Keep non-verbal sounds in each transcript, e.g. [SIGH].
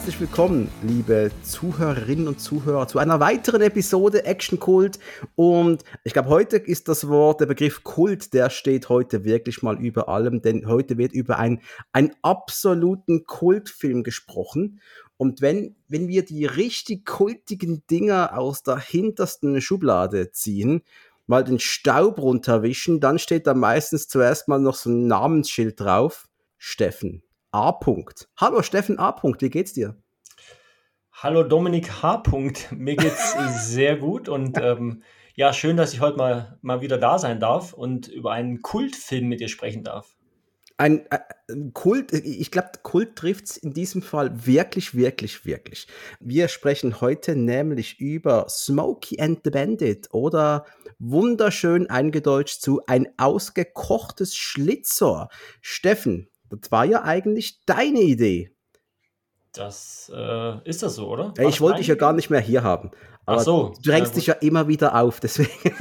herzlich willkommen, liebe Zuhörerinnen und Zuhörer, zu einer weiteren Episode Action Kult. Und ich glaube, heute ist das Wort, der Begriff Kult, der steht heute wirklich mal über allem, denn heute wird über ein, einen absoluten Kultfilm gesprochen. Und wenn, wenn wir die richtig kultigen Dinger aus der hintersten Schublade ziehen, mal den Staub runterwischen, dann steht da meistens zuerst mal noch so ein Namensschild drauf. Steffen. A. -Punkt. Hallo Steffen A. -Punkt. wie geht's dir? Hallo Dominik H. -Punkt. Mir geht's [LAUGHS] sehr gut und ähm, ja, schön, dass ich heute mal, mal wieder da sein darf und über einen Kultfilm mit dir sprechen darf. Ein, ein äh, Kult, ich glaube, Kult trifft es in diesem Fall wirklich, wirklich, wirklich. Wir sprechen heute nämlich über Smokey and the Bandit oder wunderschön eingedeutscht zu ein ausgekochtes Schlitzohr. Steffen, das war ja eigentlich deine Idee. Das äh, ist das so, oder? War ich wollte dich ja gar nicht mehr hier haben. Aber Ach so. Du drängst dich ja immer wieder auf, deswegen. [LAUGHS]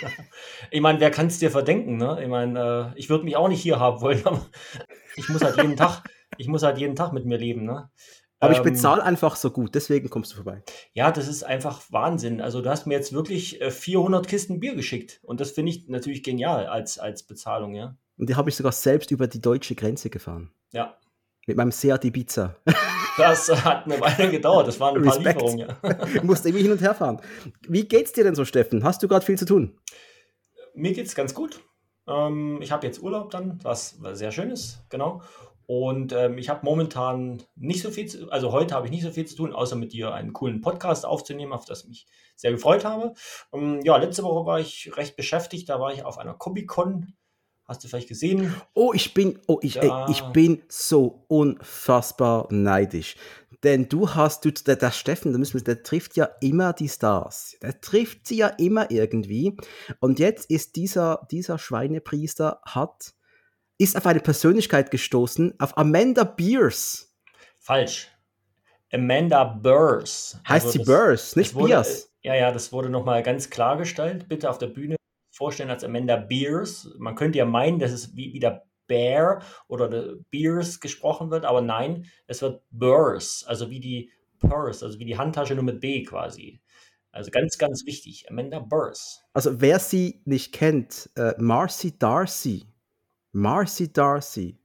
[LAUGHS] ich meine, wer kann es dir verdenken, ne? Ich meine, äh, ich würde mich auch nicht hier haben wollen, [LAUGHS] aber ich muss halt jeden Tag, ich muss halt jeden Tag mit mir leben, ne? Aber ich ähm, bezahle einfach so gut, deswegen kommst du vorbei. Ja, das ist einfach Wahnsinn. Also du hast mir jetzt wirklich 400 äh, Kisten Bier geschickt und das finde ich natürlich genial als, als Bezahlung, ja. Und die habe ich sogar selbst über die deutsche Grenze gefahren. Ja. Mit meinem Seat Ibiza. [LAUGHS] Das hat eine Weile gedauert. Das waren ein paar Lieferungen. Ja. [LAUGHS] Du musst immer hin und her fahren. Wie geht's dir denn so, Steffen? Hast du gerade viel zu tun? Mir geht's ganz gut. Ähm, ich habe jetzt Urlaub dann, was sehr schön ist, genau. Und ähm, ich habe momentan nicht so viel, zu, also heute habe ich nicht so viel zu tun, außer mit dir einen coolen Podcast aufzunehmen, auf das ich mich sehr gefreut habe. Ähm, ja, letzte Woche war ich recht beschäftigt, da war ich auf einer Comic-Con Hast du vielleicht gesehen? Oh, ich bin, oh, ich, ey, ich bin so unfassbar neidisch. Denn du hast, du, der, der Steffen, der, müssen, der trifft ja immer die Stars. Der trifft sie ja immer irgendwie. Und jetzt ist dieser, dieser Schweinepriester, hat, ist auf eine Persönlichkeit gestoßen, auf Amanda Beers. Falsch. Amanda Burrs. Heißt also sie Burrs, nicht wurde, Beers. Ja, ja, das wurde nochmal ganz klargestellt. Bitte auf der Bühne vorstellen als Amanda Beers. Man könnte ja meinen, dass es wie wieder Bear oder Beers gesprochen wird, aber nein, es wird Burrs, also wie die Purse, also wie die Handtasche nur mit B quasi. Also ganz, ganz wichtig, Amanda Burrs. Also wer sie nicht kennt, äh, Marcy Darcy. Marcy Darcy.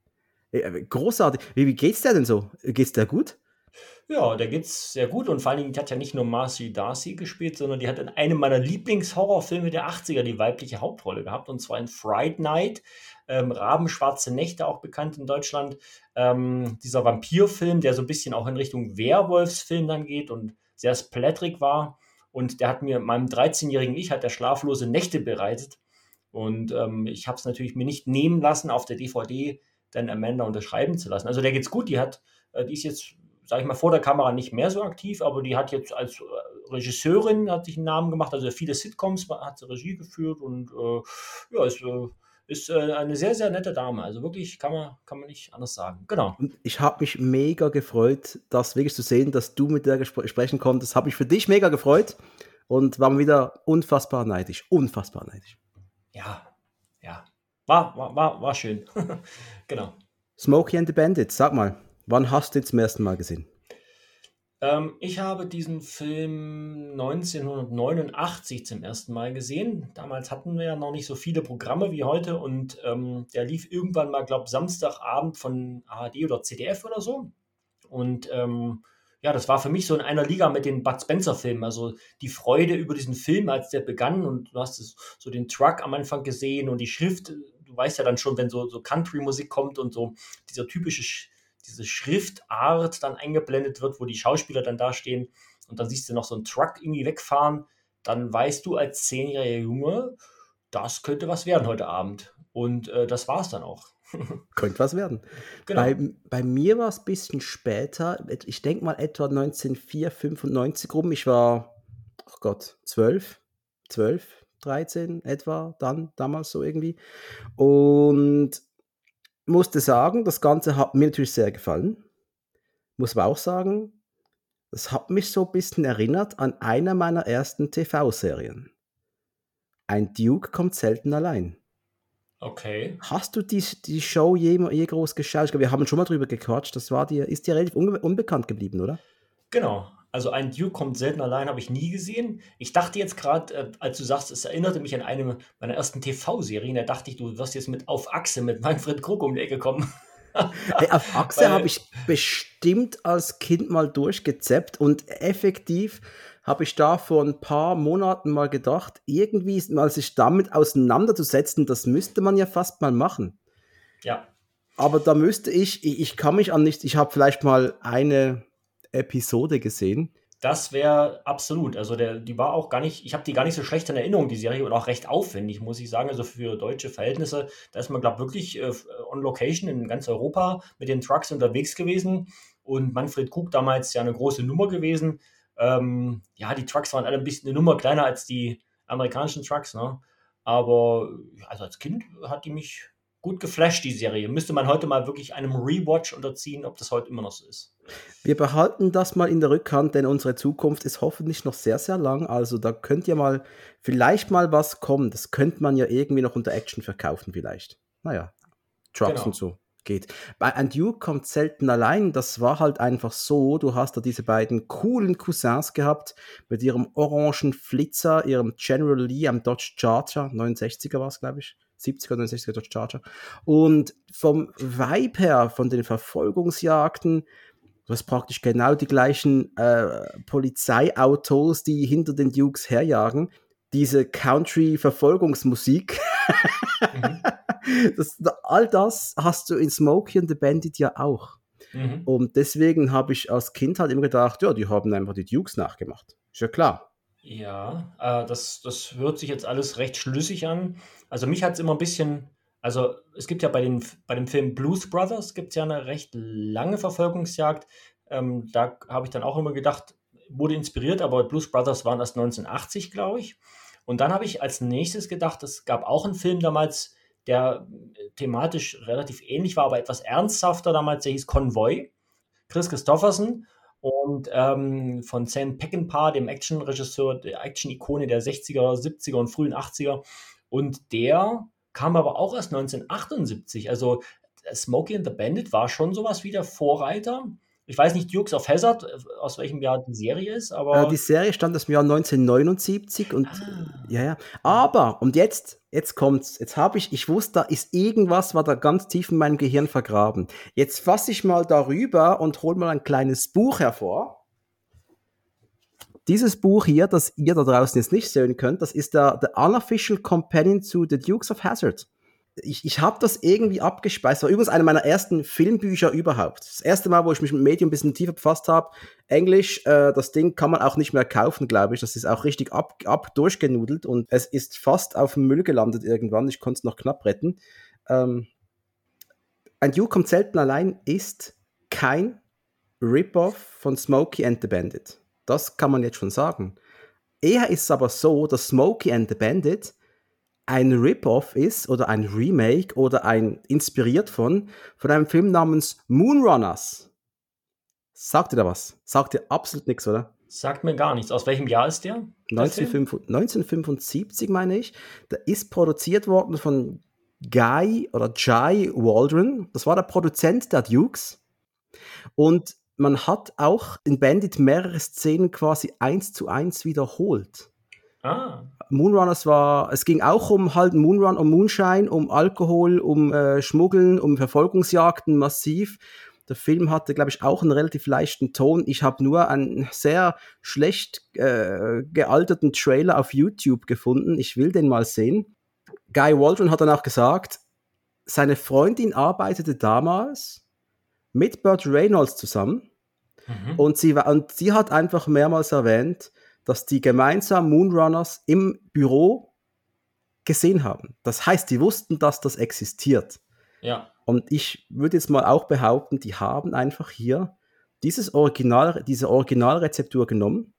Äh, großartig. Wie, wie geht's der denn so? Geht's der gut? Ja, da geht's sehr gut und vor allen Dingen, die hat ja nicht nur Marcy Darcy gespielt, sondern die hat in einem meiner Lieblingshorrorfilme der 80er die weibliche Hauptrolle gehabt und zwar in Fright Night, ähm, Rabenschwarze Nächte, auch bekannt in Deutschland. Ähm, dieser Vampirfilm, der so ein bisschen auch in Richtung Werwolfsfilm dann geht und sehr splatterig war. Und der hat mir, meinem 13-jährigen Ich, hat der schlaflose Nächte bereitet. Und ähm, ich habe es natürlich mir nicht nehmen lassen, auf der DVD dann Amanda unterschreiben zu lassen. Also der geht's gut, die hat, äh, die ist jetzt sage ich mal, vor der Kamera nicht mehr so aktiv, aber die hat jetzt als äh, Regisseurin hat sich einen Namen gemacht, also viele Sitcoms hat sie Regie geführt und äh, ja, ist, äh, ist äh, eine sehr, sehr nette Dame. Also wirklich kann man, kann man nicht anders sagen. Genau. Und ich habe mich mega gefreut, das wirklich zu sehen, dass du mit der sprechen konntest. Habe ich für dich mega gefreut und war wieder unfassbar neidisch. Unfassbar neidisch. Ja, ja. War, war, war, war schön. [LAUGHS] genau. Smokey and the Bandits, sag mal. Wann hast du ihn zum ersten Mal gesehen? Ähm, ich habe diesen Film 1989 zum ersten Mal gesehen. Damals hatten wir ja noch nicht so viele Programme wie heute und ähm, der lief irgendwann mal, glaube ich, Samstagabend von ARD oder ZDF oder so. Und ähm, ja, das war für mich so in einer Liga mit den Bud Spencer-Filmen. Also die Freude über diesen Film, als der begann und du hast so den Truck am Anfang gesehen und die Schrift. Du weißt ja dann schon, wenn so, so Country-Musik kommt und so dieser typische diese Schriftart dann eingeblendet wird, wo die Schauspieler dann dastehen und dann siehst du noch so einen Truck irgendwie wegfahren, dann weißt du als zehnjähriger Junge, das könnte was werden heute Abend. Und äh, das war es dann auch. [LAUGHS] könnte was werden. Genau. Bei, bei mir war es ein bisschen später, ich denke mal etwa 1995 rum. Ich war, oh Gott, zwölf, zwölf, 13 etwa, dann, damals so irgendwie. Und musste sagen, das Ganze hat mir natürlich sehr gefallen. Muss aber auch sagen, das hat mich so ein bisschen erinnert an eine meiner ersten TV-Serien. Ein Duke kommt selten allein. Okay. Hast du die, die Show je, je groß geschaut? Ich glaube, wir haben schon mal drüber gequatscht. Das war dir, ist dir relativ unbe unbekannt geblieben, oder? Genau. Also ein Duke kommt selten allein, habe ich nie gesehen. Ich dachte jetzt gerade, äh, als du sagst, es erinnerte mich an eine meiner ersten TV-Serien, da dachte ich, du wirst jetzt mit Auf Achse mit Manfred Krug um die Ecke kommen. [LAUGHS] hey, auf Achse habe ich bestimmt als Kind mal durchgezeppt und effektiv habe ich da vor ein paar Monaten mal gedacht, irgendwie mal sich damit auseinanderzusetzen, das müsste man ja fast mal machen. Ja. Aber da müsste ich, ich, ich kann mich an nichts, ich habe vielleicht mal eine Episode gesehen. Das wäre absolut. Also der, die war auch gar nicht, ich habe die gar nicht so schlecht in Erinnerung, die Serie, und auch recht aufwendig, muss ich sagen. Also für deutsche Verhältnisse, da ist man, glaube ich, wirklich äh, on Location in ganz Europa mit den Trucks unterwegs gewesen. Und Manfred Krug damals ja eine große Nummer gewesen. Ähm, ja, die Trucks waren alle ein bisschen eine Nummer kleiner als die amerikanischen Trucks, ne? Aber also als Kind hat die mich gut geflasht, die Serie. Müsste man heute mal wirklich einem Rewatch unterziehen, ob das heute immer noch so ist. Wir behalten das mal in der Rückhand, denn unsere Zukunft ist hoffentlich noch sehr, sehr lang. Also da könnt ihr mal vielleicht mal was kommen. Das könnte man ja irgendwie noch unter Action verkaufen, vielleicht. Naja, Trucks genau. und so geht. Bei And You kommt selten allein. Das war halt einfach so. Du hast da diese beiden coolen Cousins gehabt mit ihrem orangen Flitzer, ihrem General Lee am Dodge Charger, 69er war es, glaube ich. 70er, 69er Dodge Charger. Und vom Vibe her, von den Verfolgungsjagden, du hast praktisch genau die gleichen äh, Polizeiautos, die hinter den Dukes herjagen. Diese Country-Verfolgungsmusik. mhm. [LAUGHS] das, all das hast du in Smokey and the Bandit ja auch. Mhm. Und deswegen habe ich als Kind halt immer gedacht, ja, die haben einfach die Dukes nachgemacht. Ist ja klar. Ja, äh, das, das hört sich jetzt alles recht schlüssig an. Also mich hat es immer ein bisschen, also es gibt ja bei, den, bei dem Film Blues Brothers gibt es ja eine recht lange Verfolgungsjagd. Ähm, da habe ich dann auch immer gedacht, wurde inspiriert, aber Blues Brothers waren erst 1980, glaube ich. Und dann habe ich als nächstes gedacht, es gab auch einen Film damals, der thematisch relativ ähnlich war, aber etwas ernsthafter damals, der hieß Convoy. Chris Christofferson und ähm, von Sam Peckinpah, dem Action-Regisseur, der Action-Ikone der 60er, 70er und frühen 80er. Und der kam aber auch erst 1978. Also Smokey and the Bandit war schon sowas wie der Vorreiter ich weiß nicht, Dukes of Hazard, äh, aus welchem Jahr die Serie ist, aber. Äh, die Serie stand aus dem Jahr 1979 und ah. ja, ja. Aber, und jetzt, jetzt kommt's. Jetzt habe ich, ich wusste, da ist irgendwas, war da ganz tief in meinem Gehirn vergraben. Jetzt fasse ich mal darüber und hole mal ein kleines Buch hervor. Dieses Buch hier, das ihr da draußen jetzt nicht sehen könnt, das ist der, der Unofficial Companion zu The Dukes of Hazard ich, ich habe das irgendwie abgespeist. War übrigens einer meiner ersten Filmbücher überhaupt. Das erste Mal, wo ich mich mit Medium ein bisschen tiefer befasst habe. Englisch, äh, das Ding kann man auch nicht mehr kaufen, glaube ich. Das ist auch richtig ab, ab durchgenudelt und es ist fast auf dem Müll gelandet irgendwann. Ich konnte es noch knapp retten. Ähm, ein Duke kommt selten allein ist kein Rip-Off von Smokey and the Bandit. Das kann man jetzt schon sagen. Eher ist es aber so, dass Smokey and the Bandit ein Rip-Off ist oder ein Remake oder ein inspiriert von, von einem Film namens Moonrunners. Sagt ihr da was? Sagt ihr absolut nichts, oder? Sagt mir gar nichts. Aus welchem Jahr ist der? 1975, meine ich. Der ist produziert worden von Guy oder Jai Waldron. Das war der Produzent der Dukes. Und man hat auch in Bandit mehrere Szenen quasi eins zu eins wiederholt. Ah. Moonrunners war, es ging auch um halt Moonrun, um Moonshine, um Alkohol, um äh, Schmuggeln, um Verfolgungsjagden massiv. Der Film hatte, glaube ich, auch einen relativ leichten Ton. Ich habe nur einen sehr schlecht äh, gealterten Trailer auf YouTube gefunden. Ich will den mal sehen. Guy Waldron hat dann auch gesagt, seine Freundin arbeitete damals mit Burt Reynolds zusammen. Mhm. Und, sie, und sie hat einfach mehrmals erwähnt, dass die gemeinsam Moonrunners im Büro gesehen haben. Das heißt, die wussten, dass das existiert. Ja. Und ich würde jetzt mal auch behaupten, die haben einfach hier dieses Original, diese Originalrezeptur genommen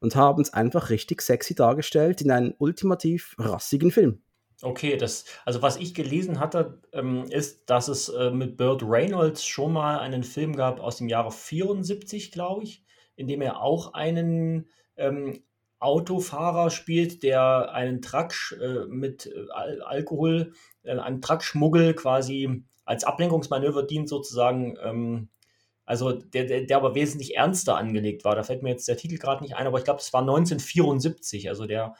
und haben es einfach richtig sexy dargestellt in einen ultimativ rassigen Film. Okay, das, also was ich gelesen hatte, ähm, ist, dass es äh, mit Burt Reynolds schon mal einen Film gab aus dem Jahre 74, glaube ich, in dem er auch einen ähm, Autofahrer spielt, der einen Truck äh, mit äh, Al Alkohol äh, ein Truckschmuggel quasi als Ablenkungsmanöver dient sozusagen. Ähm, also der, der, der aber wesentlich ernster angelegt war. Da fällt mir jetzt der Titel gerade nicht ein, aber ich glaube, es war 1974. Also der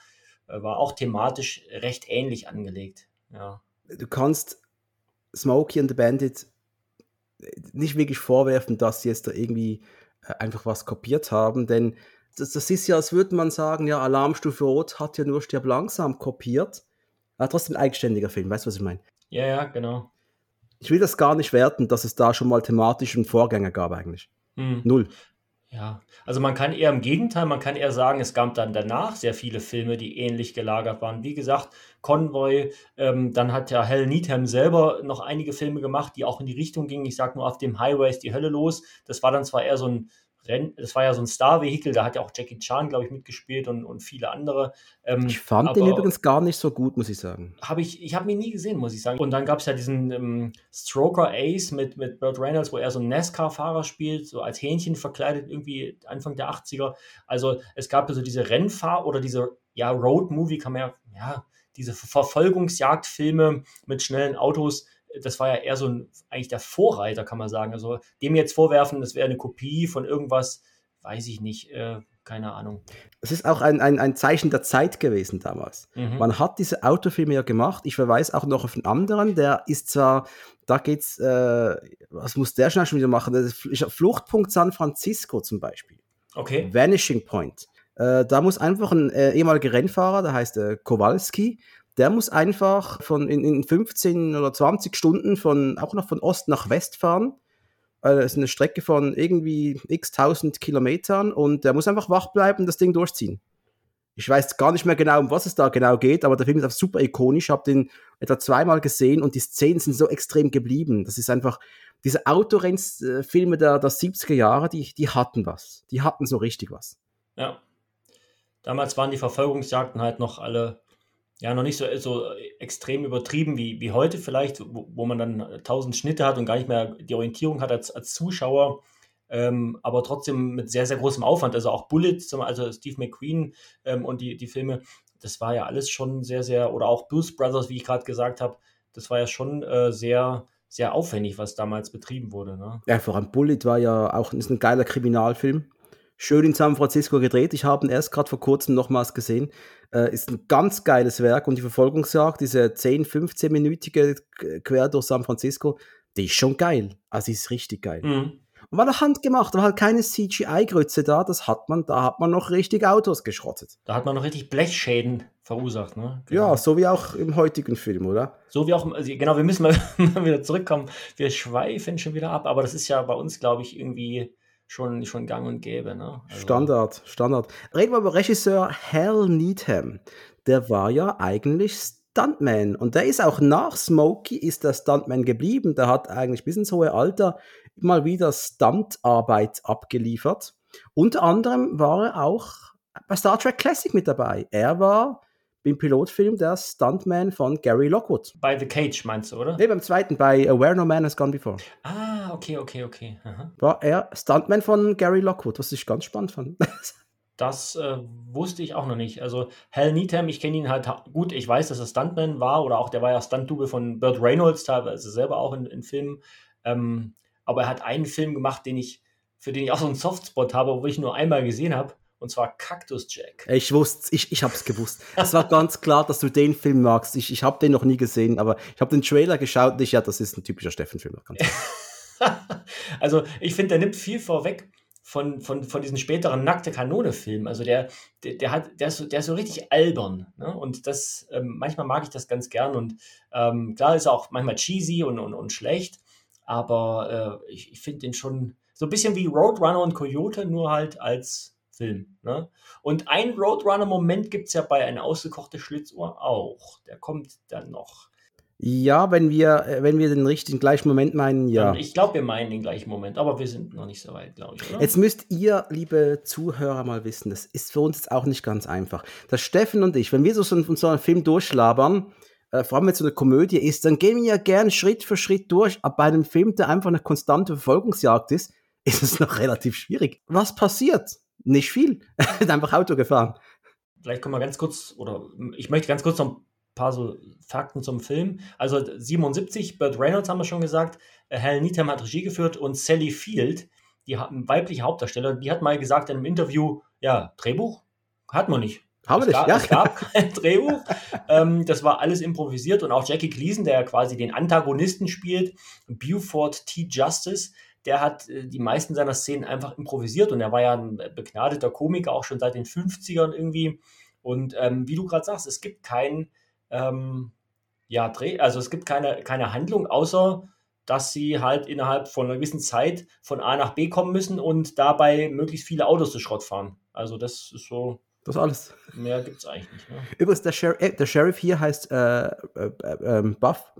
äh, war auch thematisch recht ähnlich angelegt. Ja. Du kannst Smokey and the Bandit nicht wirklich vorwerfen, dass sie jetzt da irgendwie äh, einfach was kopiert haben, denn das, das ist ja, als würde man sagen, ja, Alarmstufe Rot hat ja nur Stirb langsam kopiert, aber trotzdem ein eigenständiger Film, weißt du, was ich meine? Ja, ja, genau. Ich will das gar nicht werten, dass es da schon mal thematisch einen Vorgänger gab eigentlich. Hm. Null. Ja, also man kann eher im Gegenteil, man kann eher sagen, es gab dann danach sehr viele Filme, die ähnlich gelagert waren. Wie gesagt, Convoy, ähm, dann hat ja Hal Needham selber noch einige Filme gemacht, die auch in die Richtung gingen. Ich sag nur, auf dem Highway ist die Hölle los. Das war dann zwar eher so ein Renn, das war ja so ein Star-Vehikel, da hat ja auch Jackie Chan, glaube ich, mitgespielt und, und viele andere. Ähm, ich fand den übrigens gar nicht so gut, muss ich sagen. Hab ich ich habe ihn nie gesehen, muss ich sagen. Und dann gab es ja diesen ähm, Stroker Ace mit, mit Burt Reynolds, wo er so einen NASCAR-Fahrer spielt, so als Hähnchen verkleidet, irgendwie Anfang der 80er. Also es gab ja so diese Rennfahr- oder diese ja, Road-Movie, kann man ja, ja, diese Verfolgungsjagdfilme mit schnellen Autos, das war ja eher so ein, eigentlich der Vorreiter, kann man sagen. Also dem jetzt vorwerfen, das wäre eine Kopie von irgendwas, weiß ich nicht, äh, keine Ahnung. Es ist auch ein, ein, ein Zeichen der Zeit gewesen damals. Mhm. Man hat diese Autofilme ja gemacht. Ich verweise auch noch auf einen anderen, der ist zwar, da geht's, äh, was muss der schon wieder machen? Fluchtpunkt San Francisco zum Beispiel. Okay. Vanishing Point. Äh, da muss einfach ein äh, ehemaliger Rennfahrer, der heißt äh, Kowalski, der muss einfach von in, in 15 oder 20 Stunden von auch noch von Ost nach West fahren. Also ist eine Strecke von irgendwie x tausend Kilometern und der muss einfach wach bleiben und das Ding durchziehen. Ich weiß gar nicht mehr genau, um was es da genau geht, aber der Film ist auch super ikonisch. Ich habe den etwa zweimal gesehen und die Szenen sind so extrem geblieben. Das ist einfach, diese Autorennfilme der, der 70er Jahre, die, die hatten was. Die hatten so richtig was. Ja. Damals waren die Verfolgungsjagden halt noch alle ja, noch nicht so, so extrem übertrieben wie, wie heute vielleicht, wo, wo man dann tausend Schnitte hat und gar nicht mehr die Orientierung hat als, als Zuschauer, ähm, aber trotzdem mit sehr, sehr großem Aufwand. Also auch Bullet, also Steve McQueen ähm, und die, die Filme, das war ja alles schon sehr, sehr, oder auch Blues Brothers, wie ich gerade gesagt habe, das war ja schon äh, sehr, sehr aufwendig, was damals betrieben wurde. Ne? Ja, vor allem Bullet war ja auch ist ein geiler Kriminalfilm schön in San Francisco gedreht. Ich habe ihn erst gerade vor kurzem nochmals gesehen. Äh, ist ein ganz geiles Werk und die Verfolgungsjagd, diese 10, 15-minütige quer durch San Francisco, die ist schon geil. Also die ist richtig geil. Mhm. Und war noch handgemacht, da war halt keine CGI-Grütze da, das hat man, da hat man noch richtig Autos geschrottet. Da hat man noch richtig Blechschäden verursacht, ne? Genau. Ja, so wie auch im heutigen Film, oder? So wie auch, also genau, wir müssen mal [LAUGHS] wieder zurückkommen. Wir schweifen schon wieder ab, aber das ist ja bei uns, glaube ich, irgendwie schon, schon gang und gäbe. Ne? Also Standard, Standard. Reden wir über Regisseur Hal Needham. Der war ja eigentlich Stuntman und der ist auch nach Smokey ist der Stuntman geblieben. Der hat eigentlich bis ins hohe Alter mal wieder Stuntarbeit abgeliefert. Unter anderem war er auch bei Star Trek Classic mit dabei. Er war im Pilotfilm der Stuntman von Gary Lockwood. Bei The Cage meinst du, oder? Nee, beim zweiten, bei Where No Man Has Gone Before. Ah, okay, okay, okay. Aha. War er Stuntman von Gary Lockwood, was ich ganz spannend fand. [LAUGHS] Das äh, wusste ich auch noch nicht. Also Hal Needham, ich kenne ihn halt gut. Ich weiß, dass er Stuntman war oder auch der war ja Stunt-Double von Burt Reynolds, teilweise selber auch in, in Filmen. Ähm, aber er hat einen Film gemacht, den ich, für den ich auch so einen Softspot habe, wo ich nur einmal gesehen habe und zwar Cactus Jack. Ich wusste, ich, ich habe es gewusst. es war ganz [LAUGHS] klar, dass du den Film magst. Ich, ich habe den noch nie gesehen, aber ich habe den Trailer geschaut und ich, ja, das ist ein typischer Steffen-Film. [LAUGHS] also ich finde, der nimmt viel vorweg von, von, von diesen späteren nackte Kanone-Filmen. Also der, der, der, hat, der, ist so, der ist so richtig albern. Ne? Und das, ähm, manchmal mag ich das ganz gern. Und ähm, klar ist er auch manchmal cheesy und, und, und schlecht, aber äh, ich, ich finde den schon so ein bisschen wie Roadrunner und Coyote, nur halt als Film. Ne? Und ein Roadrunner-Moment gibt es ja bei Eine ausgekochte Schlitzuhr auch. Der kommt dann noch. Ja, wenn wir, äh, wenn wir den richtigen gleichen Moment meinen, ja. Ich glaube, wir meinen den gleichen Moment, aber wir sind noch nicht so weit, glaube ich. Oder? Jetzt müsst ihr, liebe Zuhörer, mal wissen, das ist für uns jetzt auch nicht ganz einfach. Dass Steffen und ich, wenn wir so, so, einen, so einen Film durchlabern, äh, vor allem wenn es so eine Komödie ist, dann gehen wir ja gern Schritt für Schritt durch. Aber bei einem Film, der einfach eine konstante Verfolgungsjagd ist, [LAUGHS] ist es noch relativ schwierig. Was passiert? Nicht viel. [LAUGHS] ist einfach Auto gefahren. Vielleicht können wir ganz kurz, oder ich möchte ganz kurz noch ein paar so Fakten zum Film. Also 77, Burt Reynolds haben wir schon gesagt, äh, Helen Needham hat Regie geführt und Sally Field, die weibliche Hauptdarsteller, die hat mal gesagt in einem Interview, ja, Drehbuch hat man nicht. Haben wir nicht, gab, ja. Es gab kein Drehbuch. [LAUGHS] ähm, das war alles improvisiert und auch Jackie Gleason, der ja quasi den Antagonisten spielt, Buford T. Justice, der hat äh, die meisten seiner Szenen einfach improvisiert und er war ja ein begnadeter Komiker, auch schon seit den 50ern irgendwie. Und ähm, wie du gerade sagst, es gibt kein ähm, ja, Dreh, also es gibt keine, keine Handlung, außer dass sie halt innerhalb von einer gewissen Zeit von A nach B kommen müssen und dabei möglichst viele Autos zu Schrott fahren. Also das ist so. Das alles. Mehr gibt es eigentlich nicht. Ne? Übrigens, der, Sher äh, der, Sheriff hier heißt äh, äh, ähm, Buff.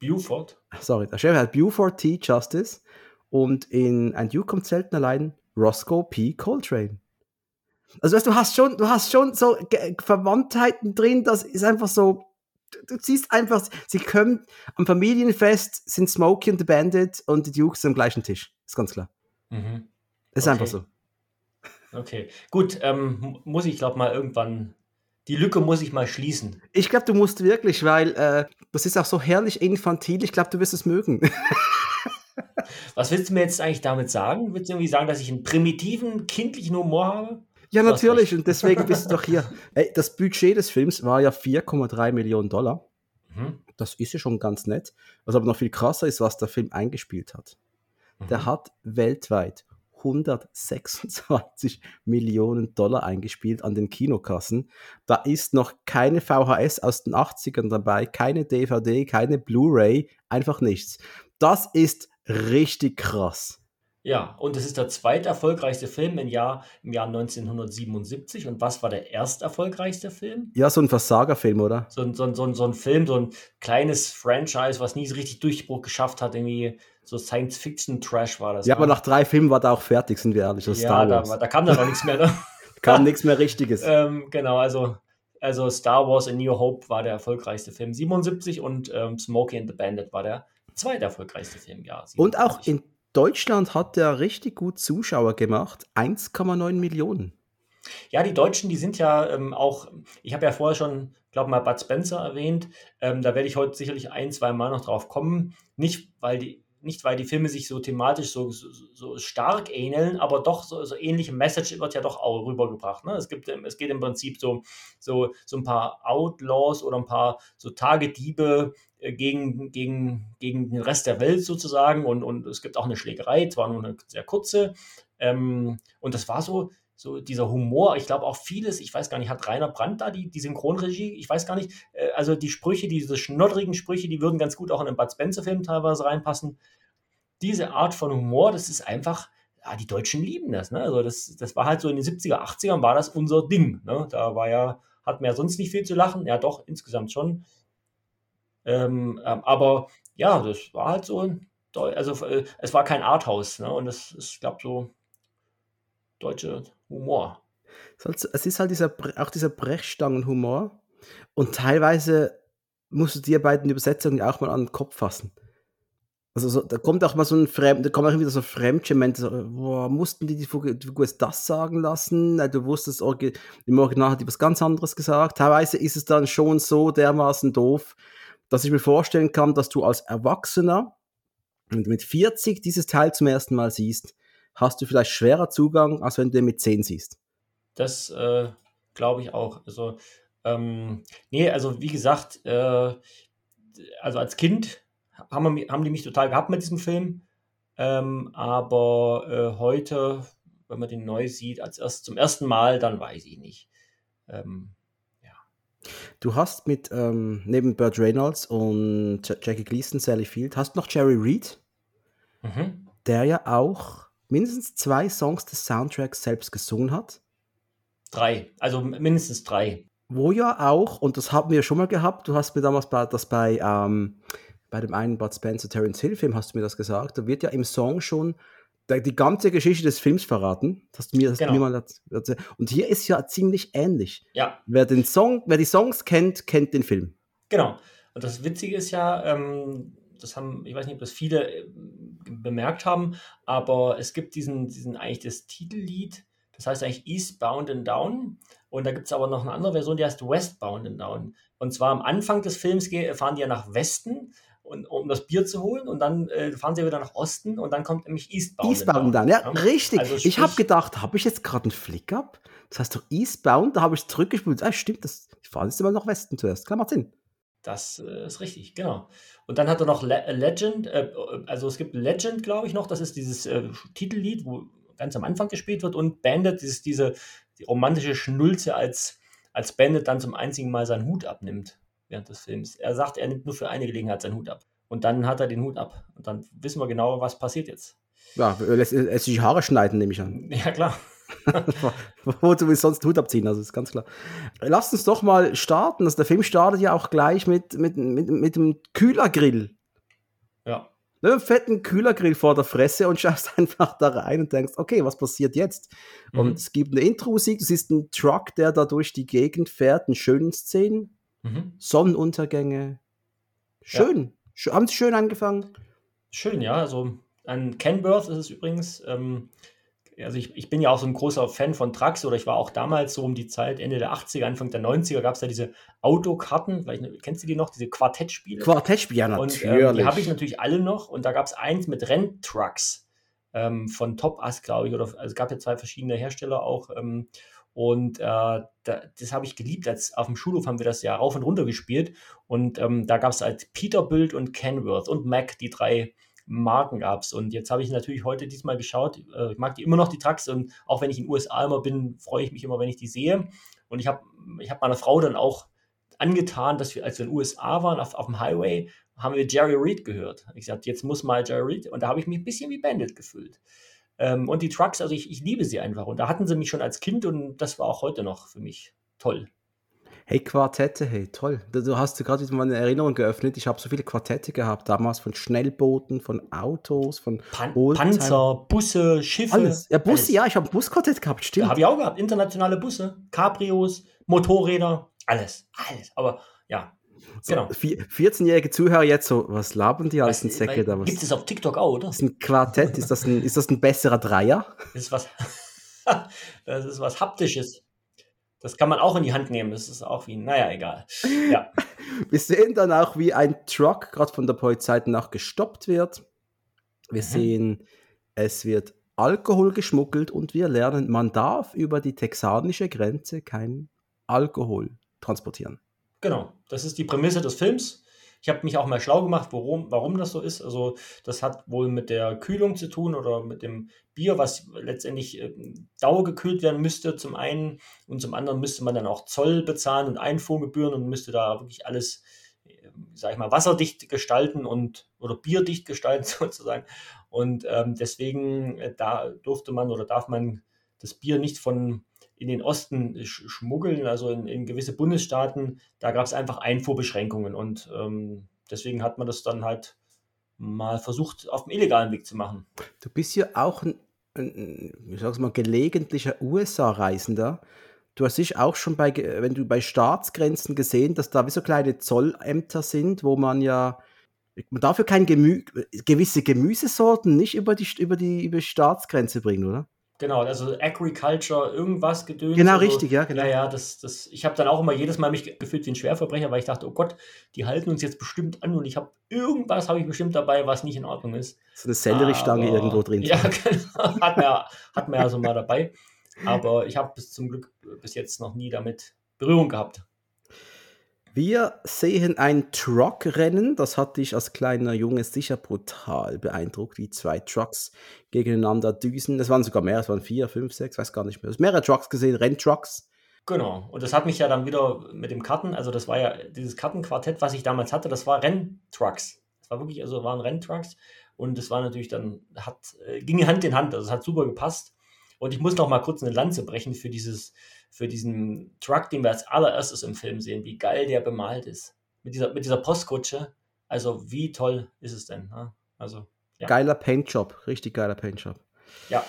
Buford. Sorry, der Sheriff heißt Buford T. Justice und in ein Duke kommt selten allein Roscoe P. Coltrane. Also weißt, du hast schon, du hast schon so Verwandtheiten drin, das ist einfach so, du siehst einfach, sie können am Familienfest sind Smokey und the Bandit und die Dukes am gleichen Tisch. Ist ganz klar. Mhm. Ist okay. einfach so. Okay, gut, ähm, muss ich glaube mal irgendwann, die Lücke muss ich mal schließen. Ich glaube, du musst wirklich, weil äh, das ist auch so herrlich infantil, ich glaube, du wirst es mögen. [LAUGHS] Was willst du mir jetzt eigentlich damit sagen? Willst du irgendwie sagen, dass ich einen primitiven, kindlichen Humor habe? Ja, natürlich. Und deswegen bist du doch hier. [LAUGHS] Ey, das Budget des Films war ja 4,3 Millionen Dollar. Mhm. Das ist ja schon ganz nett. Was aber noch viel krasser ist, was der Film eingespielt hat. Mhm. Der hat weltweit 126 [LAUGHS] Millionen Dollar eingespielt an den Kinokassen. Da ist noch keine VHS aus den 80ern dabei, keine DVD, keine Blu-ray, einfach nichts. Das ist richtig krass. Ja, und es ist der zweiterfolgreichste Film im Jahr, im Jahr 1977. Und was war der ersterfolgreichste Film? Ja, so ein Versagerfilm, oder? So ein, so, ein, so, ein, so ein Film, so ein kleines Franchise, was nie so richtig Durchbruch geschafft hat. Irgendwie so Science-Fiction-Trash war das. Ja, oder? aber ne? nach drei Filmen war der auch fertig, sind wir ehrlich. ja, Star Wars. Da, da kam dann noch nichts mehr. Ne? [LAUGHS] kam nichts mehr Richtiges. ähm, genau, also, also Star Wars A New Hope war der erfolgreichste Film 77 und ähm, Smokey and the Bandit war der zweiterfolgreichste Film im Jahr. 77. Und auch in Deutschland hat der richtig gut Zuschauer gemacht. 1,9 Millionen. Ja, die Deutschen, die sind ja ähm, auch, ich habe ja vorher schon, glaube mal, Bud Spencer erwähnt. Ähm, da werde ich heute sicherlich ein, zwei Mal noch drauf kommen. Nicht, weil die, nicht weil die Filme sich so thematisch so, so, so stark ähneln, aber doch so, so ähnliche Message wird ja doch auch rübergebracht. Ne? Es, gibt, es geht im Prinzip so, so, so ein paar Outlaws oder ein paar so Tagediebe äh, gegen, gegen, gegen den Rest der Welt sozusagen und, und es gibt auch eine Schlägerei, zwar nur eine sehr kurze. Ähm, und das war so, so dieser Humor, ich glaube auch vieles, ich weiß gar nicht, hat Rainer Brandt da die, die Synchronregie? Ich weiß gar nicht. Äh, also die Sprüche, diese schnoddrigen Sprüche, die würden ganz gut auch in einen Bud Spencer-Film teilweise reinpassen. Diese Art von Humor, das ist einfach, ja, die Deutschen lieben das. Ne? Also das, das war halt so in den 70er, 80ern war das unser Ding. Ne? Da war ja, hatten wir ja sonst nicht viel zu lachen. Ja, doch, insgesamt schon. Ähm, ähm, aber ja, das war halt so, also äh, es war kein Arthouse. Ne? Und das ist, glaube so deutsche Humor. Es ist halt dieser, auch dieser Brechstangenhumor. Und teilweise musst du dir bei den Übersetzungen auch mal an den Kopf fassen. Also so, da kommt auch mal so ein Fremd, da kommt auch wieder so Fremdschement, so, mussten die die Figur jetzt das sagen lassen? Du wusstest, im Original hat die was ganz anderes gesagt. Teilweise ist es dann schon so dermaßen doof, dass ich mir vorstellen kann, dass du als Erwachsener mit 40 dieses Teil zum ersten Mal siehst, hast du vielleicht schwerer Zugang, als wenn du den mit 10 siehst. Das äh, glaube ich auch. Also, ähm, nee, also wie gesagt, äh, also als Kind haben, wir, haben die mich total gehabt mit diesem Film. Ähm, aber äh, heute, wenn man den neu sieht, als erst zum ersten Mal, dann weiß ich nicht. Ähm, ja. Du hast mit ähm, neben Burt Reynolds und Jackie Gleason, Sally Field, hast du noch Jerry Reed, mhm. der ja auch mindestens zwei Songs des Soundtracks selbst gesungen hat. Drei, also mindestens drei. Wo ja auch, und das haben wir schon mal gehabt, du hast mir damals bei, das bei, ähm, bei dem einen Bud Spencer Terence Hill Film, hast du mir das gesagt, da wird ja im Song schon die ganze Geschichte des Films verraten. Das hast du mir, das genau. mir mal erzählt. Und hier ist ja ziemlich ähnlich. Ja. Wer, den Song, wer die Songs kennt, kennt den Film. Genau. Und das Witzige ist ja, ähm, das haben, ich weiß nicht, ob das viele äh, bemerkt haben, aber es gibt diesen, diesen eigentlich das Titellied, das heißt eigentlich Eastbound and Down. Und da gibt es aber noch eine andere Version, die heißt Westbound and Down. Und zwar am Anfang des Films fahren die ja nach Westen und, um das Bier zu holen und dann äh, fahren sie wieder nach Osten und dann kommt nämlich Eastbound. Eastbound dann, ja, ja. richtig. Also ich habe gedacht, habe ich jetzt gerade einen Flick ab? Das heißt doch Eastbound, da habe ich zurückgespult. Ah, stimmt, das, ich fahre jetzt immer nach Westen zuerst. Klar, macht Sinn. Das äh, ist richtig, genau. Und dann hat er noch Le Legend, äh, also es gibt Legend, glaube ich, noch, das ist dieses äh, Titellied, wo ganz am Anfang gespielt wird und Bandit, ist diese die romantische Schnulze, als, als Bandit dann zum einzigen Mal seinen Hut abnimmt während des Films. Er sagt, er nimmt nur für eine Gelegenheit seinen Hut ab. Und dann hat er den Hut ab. Und dann wissen wir genau, was passiert jetzt. Ja, lässt, lässt sich Haare schneiden, nehme ich an. [LAUGHS] Ja, klar. Wo du willst sonst den Hut abziehen, also ist ganz klar. Lasst uns doch mal starten. Also der Film startet ja auch gleich mit, mit, mit, mit dem Kühlergrill. Ja. Ne, einen fetten Kühlergrill vor der Fresse und schaust [LAUGHS] einfach da rein und denkst, okay, was passiert jetzt? Mhm. Und es gibt eine Intro-Musik, du siehst einen Truck, der da durch die Gegend fährt, in schönen Szenen, mhm. Sonnenuntergänge. Schön. Ja. Haben sie schön angefangen? Schön, ja. Also an Kenworth ist es übrigens. Ähm, also ich, ich bin ja auch so ein großer Fan von Trucks oder ich war auch damals so um die Zeit, Ende der 80er, Anfang der 90er, gab es da diese Autokarten, vielleicht kennst du die noch, diese Quartettspiele? Quartettspiele, ja, natürlich. Und, ähm, die habe ich natürlich alle noch und da gab es eins mit Renntrucks ähm, von Top Ass, glaube ich, oder also es gab ja zwei verschiedene Hersteller auch. Ähm, und äh, da, das habe ich geliebt. Als, auf dem Schulhof haben wir das ja rauf und runter gespielt. Und ähm, da gab es halt Peterbilt und Kenworth und Mac, die drei Marken gab es. Und jetzt habe ich natürlich heute diesmal geschaut. Äh, ich mag die immer noch, die Trucks. Und auch wenn ich in den USA immer bin, freue ich mich immer, wenn ich die sehe. Und ich habe ich hab meiner Frau dann auch angetan, dass wir, als wir in den USA waren, auf, auf dem Highway, haben wir Jerry Reed gehört. Ich sagte, jetzt muss mal Jerry Reed. Und da habe ich mich ein bisschen wie Bandit gefühlt. Ähm, und die Trucks, also ich, ich liebe sie einfach. Und da hatten sie mich schon als Kind und das war auch heute noch für mich toll. Hey, Quartette, hey, toll. Du hast gerade wieder meine Erinnerung geöffnet. Ich habe so viele Quartette gehabt, damals von Schnellbooten, von Autos, von Pan Panzer, Busse, Schiffe. Alles. Ja, Busse, alles. ja, ich habe ein Busquartett gehabt, stimmt. Ja, habe ich auch gehabt. Internationale Busse, Cabrios, Motorräder, alles, alles. Aber ja, so, genau. 14-jährige Zuhörer jetzt so, was labern die alten Säcke da? Gibt es auf TikTok auch, oder? Das ist ein Quartett, ist das ein, ist das ein besserer Dreier? Das ist was, [LAUGHS] das ist was Haptisches. Das kann man auch in die Hand nehmen. Das ist auch wie, naja, egal. Ja. [LAUGHS] Wir sehen dann auch, wie ein Truck gerade von der Polizei danach gestoppt wird. Wir mhm. sehen, es wird Alkohol geschmuggelt und wir lernen, man darf über die texanische Grenze keinen Alkohol transportieren. Genau, das ist die Prämisse des Films. Ich habe mich auch mal schlau gemacht, warum, warum das so ist. Also das hat wohl mit der Kühlung zu tun oder mit dem Bier, was letztendlich äh, dauergekühlt werden müsste zum einen und zum anderen müsste man dann auch Zoll bezahlen und Einfuhrgebühren und müsste da wirklich alles, äh, sag ich mal, wasserdicht gestalten und oder bierdicht gestalten [LAUGHS] sozusagen. Und ähm, deswegen äh, da durfte man oder darf man das Bier nicht von in den Osten schmuggeln, also in, in gewisse Bundesstaaten, da gab es einfach Einfuhrbeschränkungen und ähm, deswegen hat man das dann halt mal versucht, auf dem illegalen Weg zu machen. Du bist ja auch ein, ein ich sag's mal, gelegentlicher USA-Reisender. Du hast dich auch schon bei, wenn du bei Staatsgrenzen gesehen, dass da wie so kleine Zollämter sind, wo man ja man darf ja kein Gemü gewisse Gemüsesorten nicht über die, über die über die Staatsgrenze bringen, oder? Genau, also Agriculture, irgendwas gedöns. Genau, also, richtig, ja, genau. Ja, ja, das, das, ich habe dann auch immer jedes Mal mich gefühlt wie ein Schwerverbrecher, weil ich dachte, oh Gott, die halten uns jetzt bestimmt an und ich habe irgendwas habe ich bestimmt dabei, was nicht in Ordnung ist. So eine Selleriestange irgendwo drin. Ja, [LAUGHS] genau. Hat man, hat man ja so mal dabei. Aber ich habe bis zum Glück bis jetzt noch nie damit Berührung gehabt. Wir sehen ein Truck-Rennen. Das hat dich als kleiner Junge sicher brutal beeindruckt, wie zwei Trucks gegeneinander düsen. Es waren sogar mehr, es waren vier, fünf, sechs, weiß gar nicht mehr. Du hast mehrere Trucks gesehen, Renntrucks. Genau. Und das hat mich ja dann wieder mit dem Karten, also das war ja dieses Kartenquartett, was ich damals hatte, das war Renntrucks. Das war wirklich, also waren Renntrucks. Und das war natürlich dann, hat, äh, ging Hand in Hand, also es hat super gepasst. Und ich muss noch mal kurz eine Lanze brechen für dieses für diesen Truck, den wir als allererstes im Film sehen, wie geil der bemalt ist. Mit dieser, mit dieser Postkutsche. Also, wie toll ist es denn? Ne? Also, ja. Geiler Paintjob, richtig geiler Paintjob. Ja.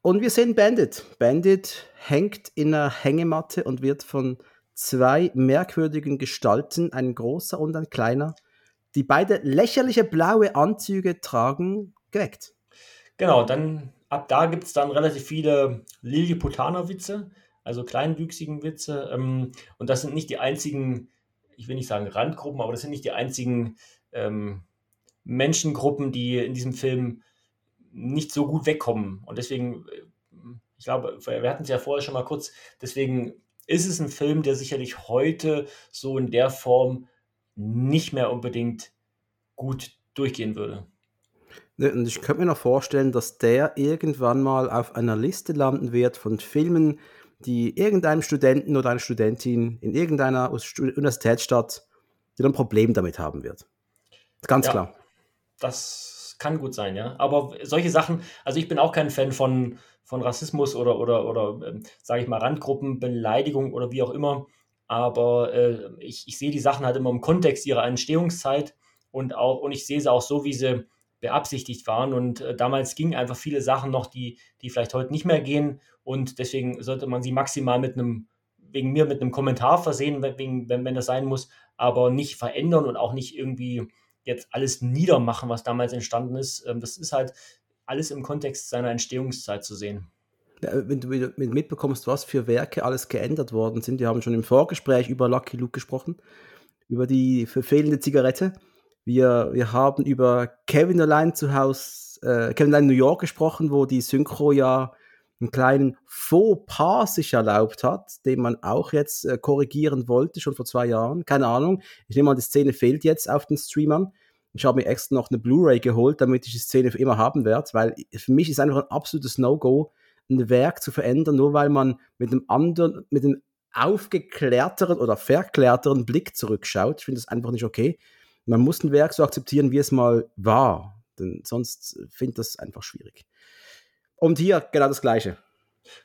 Und wir sehen Bandit. Bandit hängt in einer Hängematte und wird von zwei merkwürdigen Gestalten, ein großer und ein kleiner, die beide lächerliche blaue Anzüge tragen, geweckt. Genau, dann ab da gibt es dann relativ viele Lilliputaner-Witze also kleinwüchsigen Witze. Ähm, und das sind nicht die einzigen ich will nicht sagen Randgruppen, aber das sind nicht die einzigen ähm, Menschengruppen, die in diesem Film nicht so gut wegkommen. Und deswegen, äh, ich glaube, wir hatten es ja vorher schon mal kurz, deswegen ist es ein Film, der sicherlich heute so in der Form nicht mehr unbedingt gut durchgehen würde. Ne, und ich könnte mir noch vorstellen, dass der irgendwann mal auf einer Liste landen wird von Filmen, die irgendeinem Studenten oder einer Studentin in irgendeiner Universitätsstadt, die ein Problem damit haben wird. Ganz ja, klar. Das kann gut sein, ja. Aber solche Sachen, also ich bin auch kein Fan von, von Rassismus oder, oder, oder äh, sage ich mal, Randgruppenbeleidigung oder wie auch immer. Aber äh, ich, ich sehe die Sachen halt immer im Kontext ihrer Entstehungszeit und auch, und ich sehe sie auch so, wie sie beabsichtigt waren. Und äh, damals gingen einfach viele Sachen noch, die, die vielleicht heute nicht mehr gehen. Und deswegen sollte man sie maximal mit einem, wegen mir mit einem Kommentar versehen, wegen, wenn, wenn das sein muss, aber nicht verändern und auch nicht irgendwie jetzt alles niedermachen, was damals entstanden ist. Ähm, das ist halt alles im Kontext seiner Entstehungszeit zu sehen. wenn du mitbekommst, was für Werke alles geändert worden sind, wir haben schon im Vorgespräch über Lucky Luke gesprochen, über die fehlende Zigarette. Wir, wir haben über Kevin allein zu Hause, äh, Kevin allein New York gesprochen, wo die Synchro ja einen kleinen Fauxpas sich erlaubt hat, den man auch jetzt äh, korrigieren wollte, schon vor zwei Jahren. Keine Ahnung. Ich nehme an, die Szene fehlt jetzt auf den Streamern. Ich habe mir extra noch eine Blu-ray geholt, damit ich die Szene für immer haben werde, weil für mich ist einfach ein absolutes No-Go, ein Werk zu verändern, nur weil man mit einem anderen, mit einem aufgeklärteren oder verklärteren Blick zurückschaut. Ich finde das einfach nicht okay man muss ein Werk so akzeptieren, wie es mal war. Denn sonst finde ich das einfach schwierig. Und hier genau das Gleiche.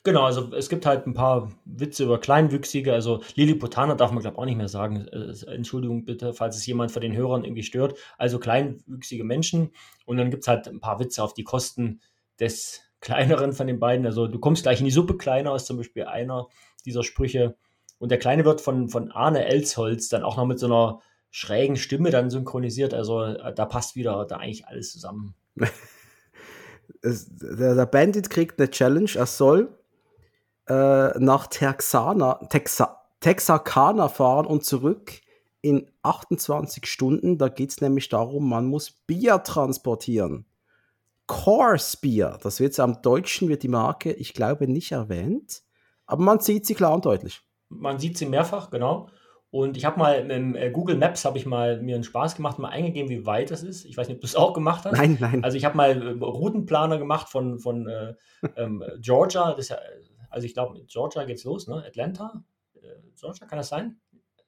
Genau, also es gibt halt ein paar Witze über Kleinwüchsige. Also Lilliputaner darf man, glaube ich, auch nicht mehr sagen. Äh, Entschuldigung bitte, falls es jemand von den Hörern irgendwie stört. Also kleinwüchsige Menschen. Und dann gibt es halt ein paar Witze auf die Kosten des kleineren von den beiden. Also du kommst gleich in die Suppe kleiner, ist zum Beispiel einer dieser Sprüche. Und der Kleine wird von, von Arne Elsholz dann auch noch mit so einer schrägen Stimme dann synchronisiert. Also äh, da passt wieder da eigentlich alles zusammen. [LAUGHS] der, der, Bandit kriegt eine Challenge. Er soll äh, nach Texana, Texa, Texarkana fahren und zurück in 28 Stunden. Da geht es nämlich darum, man muss Bier transportieren. Course Bier, das wird am Deutschen, wird die Marke, ich glaube, nicht erwähnt. Aber man sieht sie klar und deutlich. Man sieht sie mehrfach, genau. Und ich habe mal im äh, Google Maps habe ich mal mir einen Spaß gemacht, mal eingegeben, wie weit das ist. Ich weiß nicht, ob du es auch gemacht hast. Nein, nein. Also ich habe mal äh, Routenplaner gemacht von, von äh, ähm, Georgia. Das ja, also ich glaube, mit Georgia geht's los, ne? Atlanta? Äh, Georgia, kann das sein?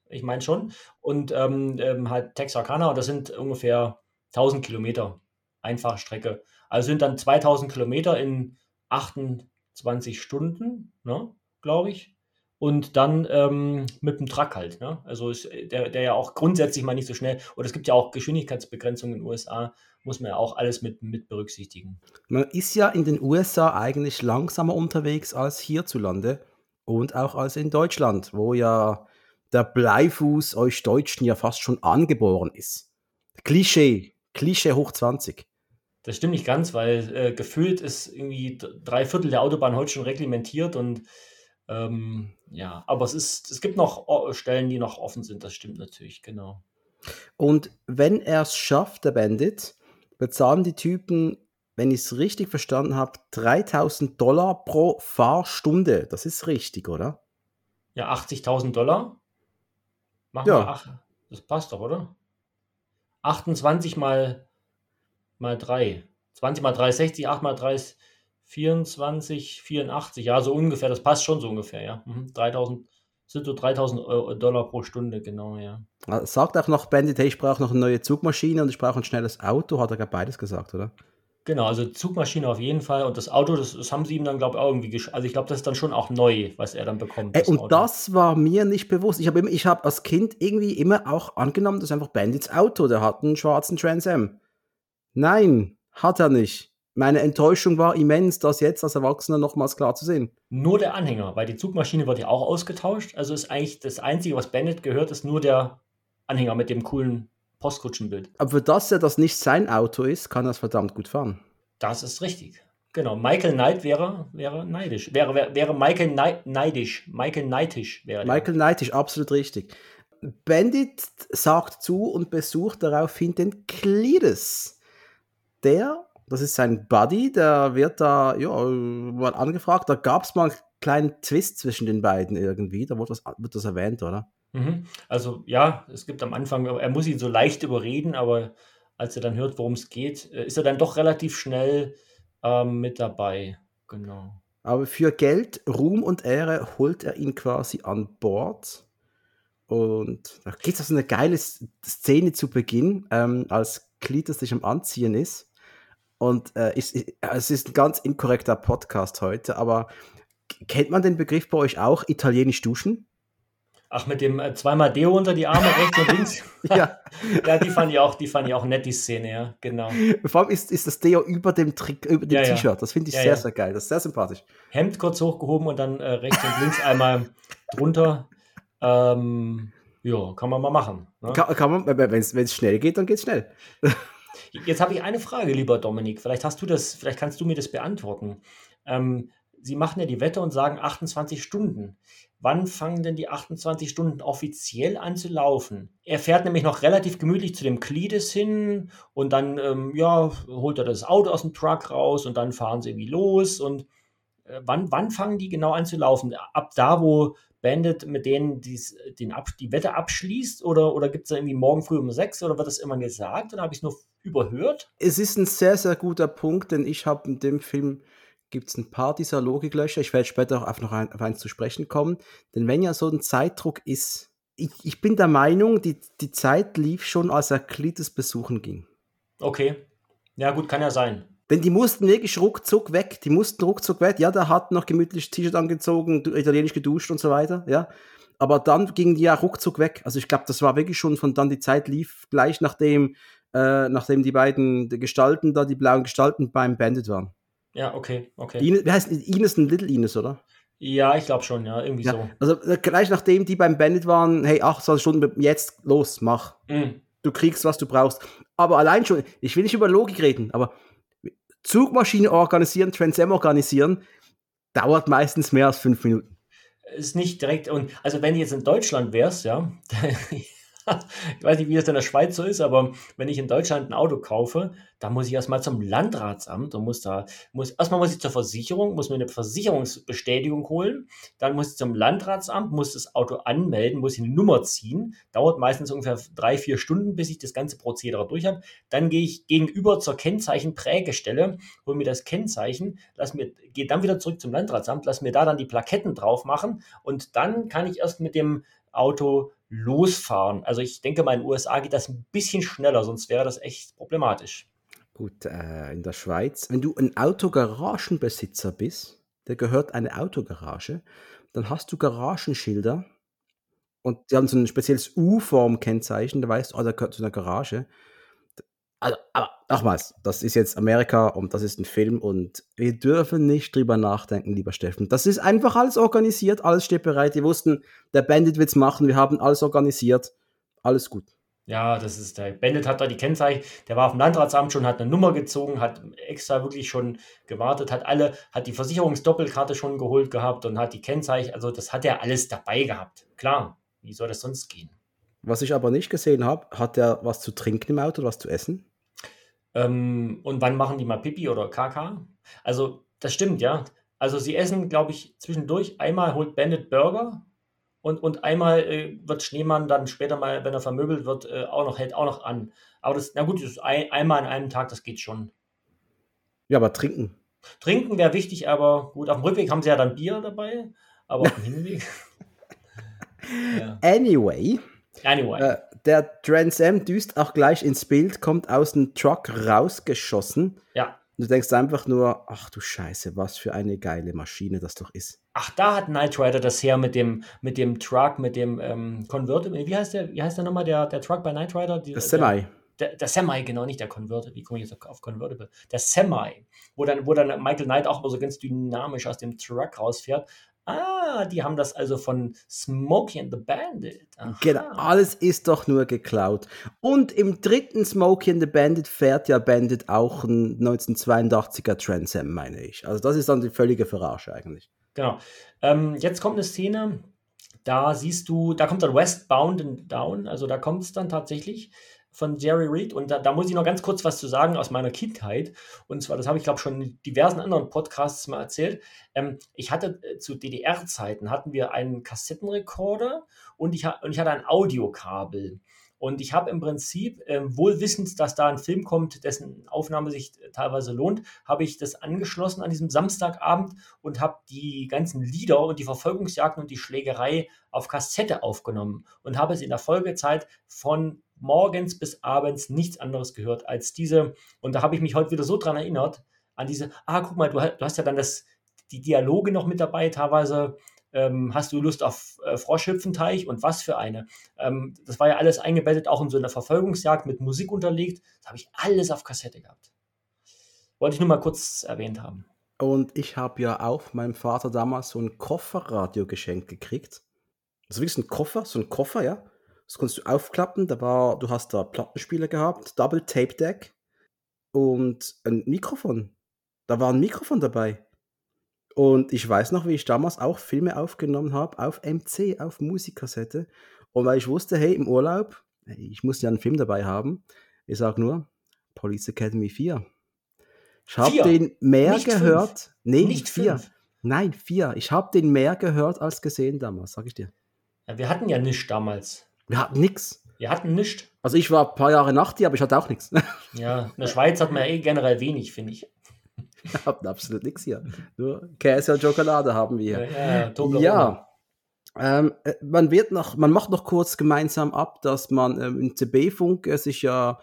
Ich meine schon. Und ähm, ähm, halt Texarkana, und das sind ungefähr 1000 Kilometer. Einfache Strecke. Also sind dann 2000 Kilometer in 28 Stunden, ne? glaube ich und dann ähm, mit dem Truck halt. Ne? Also ist, der, der ja auch grundsätzlich mal nicht so schnell, oder es gibt ja auch Geschwindigkeitsbegrenzungen in den USA, muss man ja auch alles mit, mit berücksichtigen. Man ist ja in den USA eigentlich langsamer unterwegs als hierzulande und auch als in Deutschland, wo ja der Bleifuß euch Deutschen ja fast schon angeboren ist. Klischee, Klischee hoch 20. Das stimmt nicht ganz, weil äh, gefühlt ist irgendwie drei Viertel der Autobahn heute schon reglementiert und ähm, ja, aber es ist, es gibt noch Stellen, die noch offen sind, das stimmt natürlich, genau. Und wenn er es schafft, der Bandit, bezahlen die Typen, wenn ich es richtig verstanden habe, 3000 Dollar pro Fahrstunde. Das ist richtig, oder? Ja, 80.000 Dollar. Machen ja. wir ach, das passt doch, oder? 28 mal, mal 3. 20 mal 3, 60, 8 mal 3 24, 84, ja, so ungefähr, das passt schon so ungefähr, ja. 3000, mhm, sind so 3000 Dollar pro Stunde, genau, ja. Sagt auch noch Bandit, hey, ich brauche noch eine neue Zugmaschine und ich brauche ein schnelles Auto, hat er gerade beides gesagt, oder? Genau, also Zugmaschine auf jeden Fall und das Auto, das, das haben sie ihm dann, glaube ich, auch irgendwie, also ich glaube, das ist dann schon auch neu, was er dann bekommt. Ey, und Auto. das war mir nicht bewusst. Ich habe hab als Kind irgendwie immer auch angenommen, das ist einfach Bandits Auto, der hat einen schwarzen Trans Am. Nein, hat er nicht meine Enttäuschung war immens, das jetzt als Erwachsener nochmals klar zu sehen. Nur der Anhänger, weil die Zugmaschine wird ja auch ausgetauscht. Also ist eigentlich das Einzige, was Bennett gehört, ist nur der Anhänger mit dem coolen Postkutschenbild. Aber für das ja das nicht sein Auto ist, kann er es verdammt gut fahren. Das ist richtig. Genau, Michael Knight wäre, wäre neidisch. Wäre, wäre, wäre Michael Knight neidisch. Michael Neidisch wäre der. Michael Neidisch, absolut richtig. Bandit sagt zu und besucht daraufhin den Cletus. Der, das ist sein Buddy, der wird da, ja, mal angefragt. Da gab es mal einen kleinen Twist zwischen den beiden irgendwie. Da wird das, wird das erwähnt, oder? Mhm. Also ja, es gibt am Anfang, er muss ihn so leicht überreden, aber als er dann hört, worum es geht, äh, ist er dann doch relativ schnell ähm, mit dabei. Genau. Aber für Geld, Ruhm und Ehre holt er ihn quasi an Bord. Und da gibt es also eine geile Szene zu Beginn, ähm, als Klitus sich am Anziehen ist. Und äh, ist, es ist ein ganz inkorrekter Podcast heute, aber kennt man den Begriff bei euch auch, italienisch duschen? Ach, mit dem äh, zweimal Deo unter die Arme, rechts und links? [LAUGHS] ja. [LAUGHS] ja, die fand ich auch, die fand ich auch nett, die Szene, ja, genau. Vor allem ist, ist das Deo über dem, Trick, über dem ja, T-Shirt. Das finde ich ja, sehr, sehr geil. Das ist sehr sympathisch. Hemd kurz hochgehoben und dann äh, rechts und links einmal drunter. Ähm, ja, kann man mal machen. Ne? Kann, kann man, wenn es schnell geht, dann geht es schnell. [LAUGHS] Jetzt habe ich eine Frage, lieber Dominik. Vielleicht hast du das, vielleicht kannst du mir das beantworten. Ähm, Sie machen ja die Wette und sagen 28 Stunden. Wann fangen denn die 28 Stunden offiziell an zu laufen? Er fährt nämlich noch relativ gemütlich zu dem Cletus hin und dann, ähm, ja, holt er das Auto aus dem Truck raus und dann fahren sie irgendwie los und äh, wann, wann fangen die genau an zu laufen? Ab da, wo Bandit mit denen dies, den Ab, die Wette abschließt oder, oder gibt es da irgendwie morgen früh um sechs oder wird das immer gesagt oder habe ich es nur überhört? Es ist ein sehr, sehr guter Punkt, denn ich habe in dem Film gibt es ein paar dieser Logiklöcher. Ich werde später auch noch ein, auf eins zu sprechen kommen. Denn wenn ja so ein Zeitdruck ist, ich, ich bin der Meinung, die, die Zeit lief schon, als er Klitus besuchen ging. Okay. Ja, gut, kann ja sein. Denn die mussten wirklich ruckzuck weg. Die mussten ruckzuck weg. Ja, der hat noch gemütlich T-Shirt angezogen, italienisch geduscht und so weiter. Ja. Aber dann gingen die ja ruckzuck weg. Also ich glaube, das war wirklich schon von dann die Zeit lief gleich nachdem, äh, nachdem die beiden Gestalten da, die blauen Gestalten beim Bandit waren. Ja, okay, okay. Ines, wie heißt Ines ein Little Ines, oder? Ja, ich glaube schon, ja, irgendwie ja, so. Also äh, gleich nachdem die beim Bandit waren, hey, 28 Stunden, jetzt los, mach. Mm. Du kriegst, was du brauchst. Aber allein schon, ich will nicht über Logik reden, aber Zugmaschine organisieren, Transam organisieren, dauert meistens mehr als fünf Minuten. Ist nicht direkt, und also wenn du jetzt in Deutschland wärst, ja, [LAUGHS] ich weiß nicht, wie das in der Schweiz so ist, aber wenn ich in Deutschland ein Auto kaufe, dann muss ich erstmal zum Landratsamt und muss da, muss, erstmal muss ich zur Versicherung, muss mir eine Versicherungsbestätigung holen, dann muss ich zum Landratsamt, muss das Auto anmelden, muss ich eine Nummer ziehen, dauert meistens ungefähr drei, vier Stunden, bis ich das ganze Prozedere durch habe. Dann gehe ich gegenüber zur Kennzeichenprägestelle, hole mir das Kennzeichen, lass mir, gehe dann wieder zurück zum Landratsamt, lass mir da dann die Plaketten drauf machen und dann kann ich erst mit dem Auto losfahren. Also ich denke mal, in den USA geht das ein bisschen schneller, sonst wäre das echt problematisch. Gut, äh, in der Schweiz, wenn du ein Autogaragenbesitzer bist, der gehört eine Autogarage, dann hast du Garagenschilder und die haben so ein spezielles U-Form-Kennzeichen, da weißt du, oh, der gehört zu einer Garage. Also, aber nochmals, das ist jetzt Amerika und das ist ein Film und wir dürfen nicht drüber nachdenken, lieber Steffen. Das ist einfach alles organisiert, alles steht bereit. Die wussten, der Bandit wird's machen, wir haben alles organisiert, alles gut. Ja, das ist der Bandit hat da die Kennzeichen, der war auf dem Landratsamt schon, hat eine Nummer gezogen, hat extra wirklich schon gewartet, hat alle, hat die Versicherungsdoppelkarte schon geholt gehabt und hat die Kennzeichen, also das hat er alles dabei gehabt. Klar, wie soll das sonst gehen? Was ich aber nicht gesehen habe, hat er was zu trinken im Auto, was zu essen? Ähm, und wann machen die mal Pipi oder Kaka? Also, das stimmt, ja. Also, sie essen, glaube ich, zwischendurch. Einmal holt Bandit Burger und, und einmal äh, wird Schneemann dann später mal, wenn er vermöbelt wird, äh, auch noch, hält auch noch an. Aber das, na gut, das ist ein, einmal an einem Tag, das geht schon. Ja, aber trinken. Trinken wäre wichtig, aber gut, auf dem Rückweg haben sie ja dann Bier dabei, aber auf dem [LAUGHS] Hinweg. [LAUGHS] ja. Anyway, Anyway. Äh, der Trans Am düst auch gleich ins Bild, kommt aus dem Truck rausgeschossen. Ja. Und du denkst einfach nur, ach du Scheiße, was für eine geile Maschine das doch ist. Ach, da hat Knight Rider das her mit dem, mit dem Truck, mit dem ähm, Convertible. Wie heißt der, wie heißt der nochmal, der, der Truck bei Knight Rider? Die, der Semi. Der, der, Semi, genau, nicht der Convertible. Wie komme ich jetzt auf Convertible? Der Semi, wo dann, wo dann Michael Knight auch immer so ganz dynamisch aus dem Truck rausfährt. Ah, die haben das also von Smokey and the Bandit. Aha. Genau, alles ist doch nur geklaut. Und im dritten Smokey and the Bandit fährt ja Bandit auch ein 1982er Trans Am, meine ich. Also das ist dann die völlige Verarsche eigentlich. Genau. Ähm, jetzt kommt eine Szene, da siehst du, da kommt dann Westbound and Down, also da kommt es dann tatsächlich von Jerry Reed. Und da, da, muss ich noch ganz kurz was zu sagen aus meiner Kindheit. Und zwar, das habe ich glaube schon in diversen anderen Podcasts mal erzählt. Ähm, ich hatte äh, zu DDR-Zeiten hatten wir einen Kassettenrekorder und ich, und ich hatte ein Audiokabel. Und ich habe im Prinzip, äh, wohl wissend, dass da ein Film kommt, dessen Aufnahme sich teilweise lohnt, habe ich das angeschlossen an diesem Samstagabend und habe die ganzen Lieder und die Verfolgungsjagden und die Schlägerei auf Kassette aufgenommen und habe es in der Folgezeit von morgens bis abends nichts anderes gehört als diese. Und da habe ich mich heute wieder so dran erinnert, an diese, ah, guck mal, du, du hast ja dann das, die Dialoge noch mit dabei, teilweise ähm, hast du Lust auf äh, Froschhüpfenteich und was für eine. Ähm, das war ja alles eingebettet, auch in so einer Verfolgungsjagd mit Musik unterlegt. Das habe ich alles auf Kassette gehabt. Wollte ich nur mal kurz erwähnt haben. Und ich habe ja auch meinem Vater damals so ein Kofferradio geschenkt gekriegt. Also wirklich so ein Koffer, so ein Koffer, ja. Das konntest du aufklappen. Da war, du hast da Plattenspieler gehabt, Double Tape Deck und ein Mikrofon. Da war ein Mikrofon dabei. Und ich weiß noch, wie ich damals auch Filme aufgenommen habe auf MC, auf Musikkassette. Und weil ich wusste, hey, im Urlaub, ich muss ja einen Film dabei haben. Ich sage nur, Police Academy 4. Ich habe den mehr nicht gehört. Fünf. Nee, nicht vier. Fünf. Nein, vier. Ich habe den mehr gehört als gesehen damals, sag ich dir. Ja, wir hatten ja nichts damals. Wir hatten nichts. Wir hatten nichts. Also ich war ein paar Jahre nach dir, aber ich hatte auch nichts. [LAUGHS] Ja, in der Schweiz hat man ja eh generell wenig, finde ich. Wir hatten absolut nichts hier. Nur Käse und Schokolade haben wir hier. Ja, ja, ja. Ähm, äh, man wird noch, man macht noch kurz gemeinsam ab, dass man ähm, im CB-Funk äh, sich ja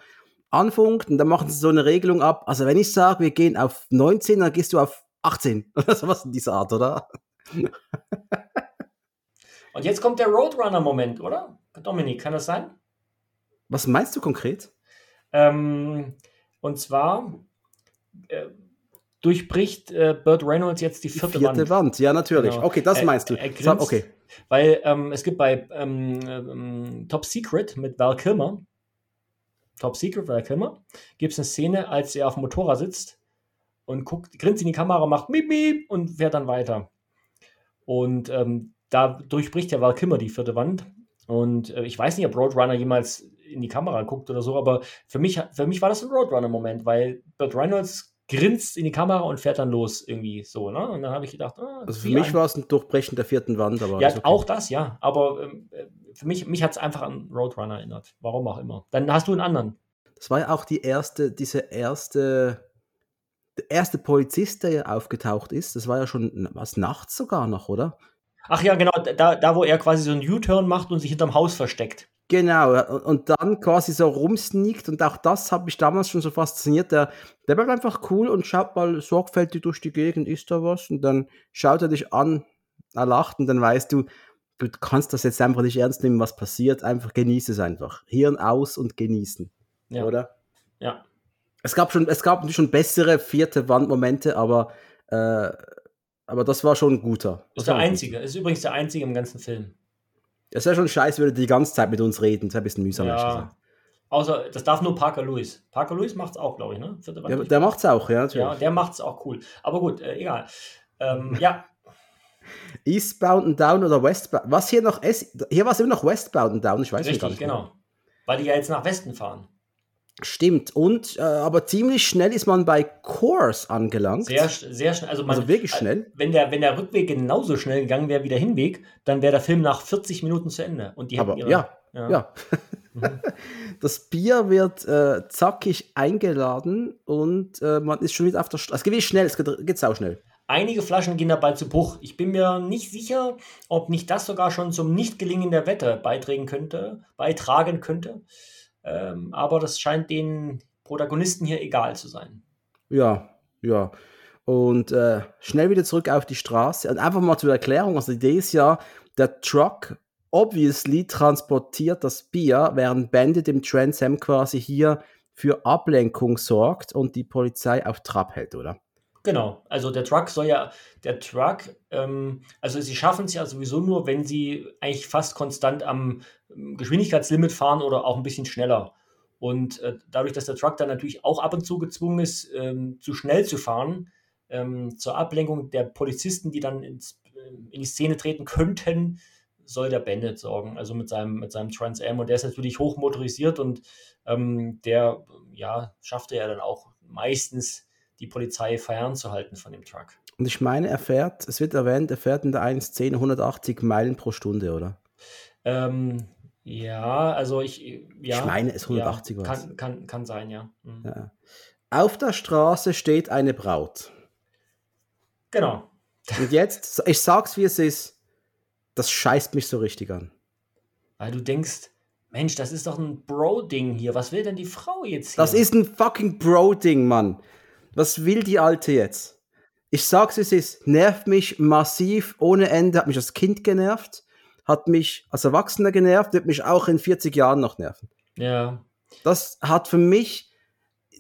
anfunkt und dann machen sie so eine Regelung ab. Also wenn ich sage, wir gehen auf 19, dann gehst du auf 18 [LAUGHS] oder sowas in dieser Art, oder? und jetzt kommt der Roadrunner-Moment, oder? Dominik, kann das sein? Was meinst du konkret? Ähm, und zwar äh, durchbricht äh, Burt Reynolds jetzt die vierte, die vierte Wand. Wand. Ja, natürlich. Genau. Okay, das meinst du. Er, er grinst, okay. Weil ähm, es gibt bei ähm, ähm, Top Secret mit Val Kilmer, Top Secret Val Kilmer, gibt es eine Szene, als er auf dem Motorrad sitzt und guckt, grinst in die Kamera, macht Miep, Miep und fährt dann weiter. Und ähm, da durchbricht ja Val Kilmer die vierte Wand. Und äh, ich weiß nicht, ob Roadrunner jemals in die Kamera guckt oder so, aber für mich, für mich war das ein Roadrunner-Moment, weil Burt Reynolds grinst in die Kamera und fährt dann los irgendwie so, ne? Und dann habe ich gedacht, ah, also für mich war es ein Durchbrechen der vierten Wand, aber ja, okay. auch das, ja. Aber ähm, äh, für mich, mich hat es einfach an Roadrunner erinnert. Warum auch immer. Dann hast du einen anderen. Das war ja auch die erste, diese erste, der erste Polizist, der ja aufgetaucht ist. Das war ja schon was nachts sogar noch, oder? Ach ja, genau, da, da wo er quasi so einen U-Turn macht und sich hinterm Haus versteckt. Genau, und dann quasi so rumsneakt und auch das hat mich damals schon so fasziniert. Der, der bleibt einfach cool und schaut mal sorgfältig durch die Gegend, ist da was? Und dann schaut er dich an, er lacht und dann weißt du, du kannst das jetzt einfach nicht ernst nehmen, was passiert, einfach genieße es einfach. Hirn aus und genießen. Ja. Oder? Ja. Es gab schon, es gab schon bessere vierte Wandmomente, aber, äh, aber das war schon ein guter. Das ist der einzige, ist übrigens der einzige im ganzen Film. Es wäre schon scheiße, würde die ganze Zeit mit uns reden. Das wäre ein bisschen mühsam. Ja. Außer, das darf nur Parker Lewis. Parker Lewis macht es auch, glaube ich, ne? Der, der macht es auch, ja. Natürlich. Ja, der macht es auch cool. Aber gut, äh, egal. Ähm, [LAUGHS] ja. Eastbound and Down oder Westbound? Was hier noch ist, hier war es immer noch Westbound and Down, ich weiß Richtig, nicht. genau. Weil die ja jetzt nach Westen fahren. Stimmt, und äh, aber ziemlich schnell ist man bei Course angelangt. Sehr, sehr schnell. Also, man, also wirklich schnell. Wenn der, wenn der Rückweg genauso schnell gegangen wäre wie der Hinweg, dann wäre der Film nach 40 Minuten zu Ende. Und die aber ihre, ja, ja. ja. Mhm. [LAUGHS] Das Bier wird äh, zackig eingeladen und äh, man ist schon wieder auf der Straße. Es geht schnell, es geht, geht auch schnell. Einige Flaschen gehen dabei zu Bruch. Ich bin mir nicht sicher, ob nicht das sogar schon zum Nichtgelingen der Wette beitragen könnte, beitragen könnte. Ähm, aber das scheint den Protagonisten hier egal zu sein. Ja, ja. Und äh, schnell wieder zurück auf die Straße. Und einfach mal zur Erklärung. Also die Idee ist ja, der Truck obviously transportiert das Bier, während Bandit im Trans Am quasi hier für Ablenkung sorgt und die Polizei auf Trab hält, oder? Genau, also der Truck soll ja, der Truck, ähm, also sie schaffen es ja sowieso nur, wenn sie eigentlich fast konstant am ähm, Geschwindigkeitslimit fahren oder auch ein bisschen schneller. Und äh, dadurch, dass der Truck dann natürlich auch ab und zu gezwungen ist, ähm, zu schnell zu fahren, ähm, zur Ablenkung der Polizisten, die dann ins, äh, in die Szene treten könnten, soll der Bennett sorgen, also mit seinem, mit seinem Trans Am. Und der ist natürlich hoch motorisiert und ähm, der ja, schaffte ja dann auch meistens die Polizei fernzuhalten von dem Truck. Und ich meine, er fährt, es wird erwähnt, er fährt in der 1.10 180 Meilen pro Stunde, oder? Ähm, ja, also ich, ja. Ich meine, es 180 ja, kann, kann, kann sein, ja. Mhm. ja. Auf der Straße steht eine Braut. Genau. Und jetzt, ich sag's wie es ist, das scheißt mich so richtig an. Weil du denkst, Mensch, das ist doch ein Bro-Ding hier. Was will denn die Frau jetzt hier? Das ist ein fucking Bro-Ding, Mann. Was will die Alte jetzt? Ich sag's, es ist, nervt mich massiv ohne Ende, hat mich als Kind genervt, hat mich als Erwachsener genervt, wird mich auch in 40 Jahren noch nerven. Ja. Das hat für mich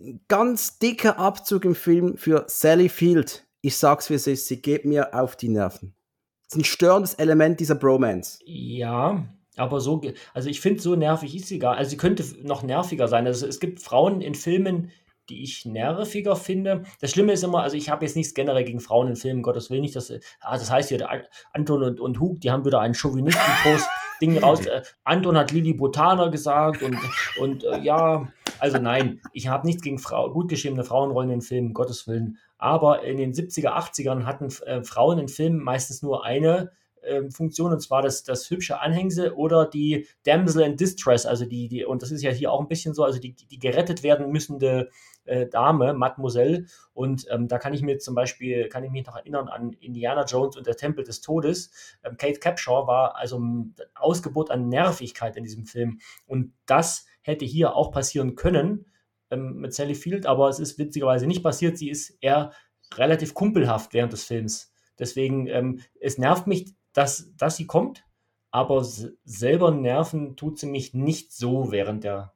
ein ganz dicker Abzug im Film für Sally Field. Ich sag's, wie es ist, sie geht mir auf die Nerven. Das ist ein störendes Element dieser Bromance. Ja, aber so, also ich finde, so nervig ist sie gar. Also sie könnte noch nerviger sein. Also es gibt Frauen in Filmen, die ich nerviger finde. Das Schlimme ist immer, also ich habe jetzt nichts generell gegen Frauen in Filmen, Gottes Willen nicht. Dass, ah, das heißt hier, Anton und, und Hug, die haben wieder ein Chauvinisten-Post-Ding [LAUGHS] raus. Äh, Anton hat Lili Botaner gesagt und, und äh, ja, also nein, ich habe nichts gegen Frau, gut geschriebene Frauenrollen in Filmen, Gottes Willen. Aber in den 70er, 80ern hatten äh, Frauen in Filmen meistens nur eine ähm, Funktion, und zwar das, das hübsche Anhängsel oder die Damsel in Distress, also die, die, und das ist ja hier auch ein bisschen so, also die, die gerettet werden müssende äh, Dame, Mademoiselle. Und ähm, da kann ich mir zum Beispiel, kann ich mich noch erinnern an Indiana Jones und der Tempel des Todes. Ähm, Kate Capshaw war also ein Ausgebot an Nervigkeit in diesem Film. Und das hätte hier auch passieren können ähm, mit Sally Field, aber es ist witzigerweise nicht passiert. Sie ist eher relativ kumpelhaft während des Films. Deswegen, ähm, es nervt mich dass, dass sie kommt, aber selber nerven tut sie mich nicht so während der.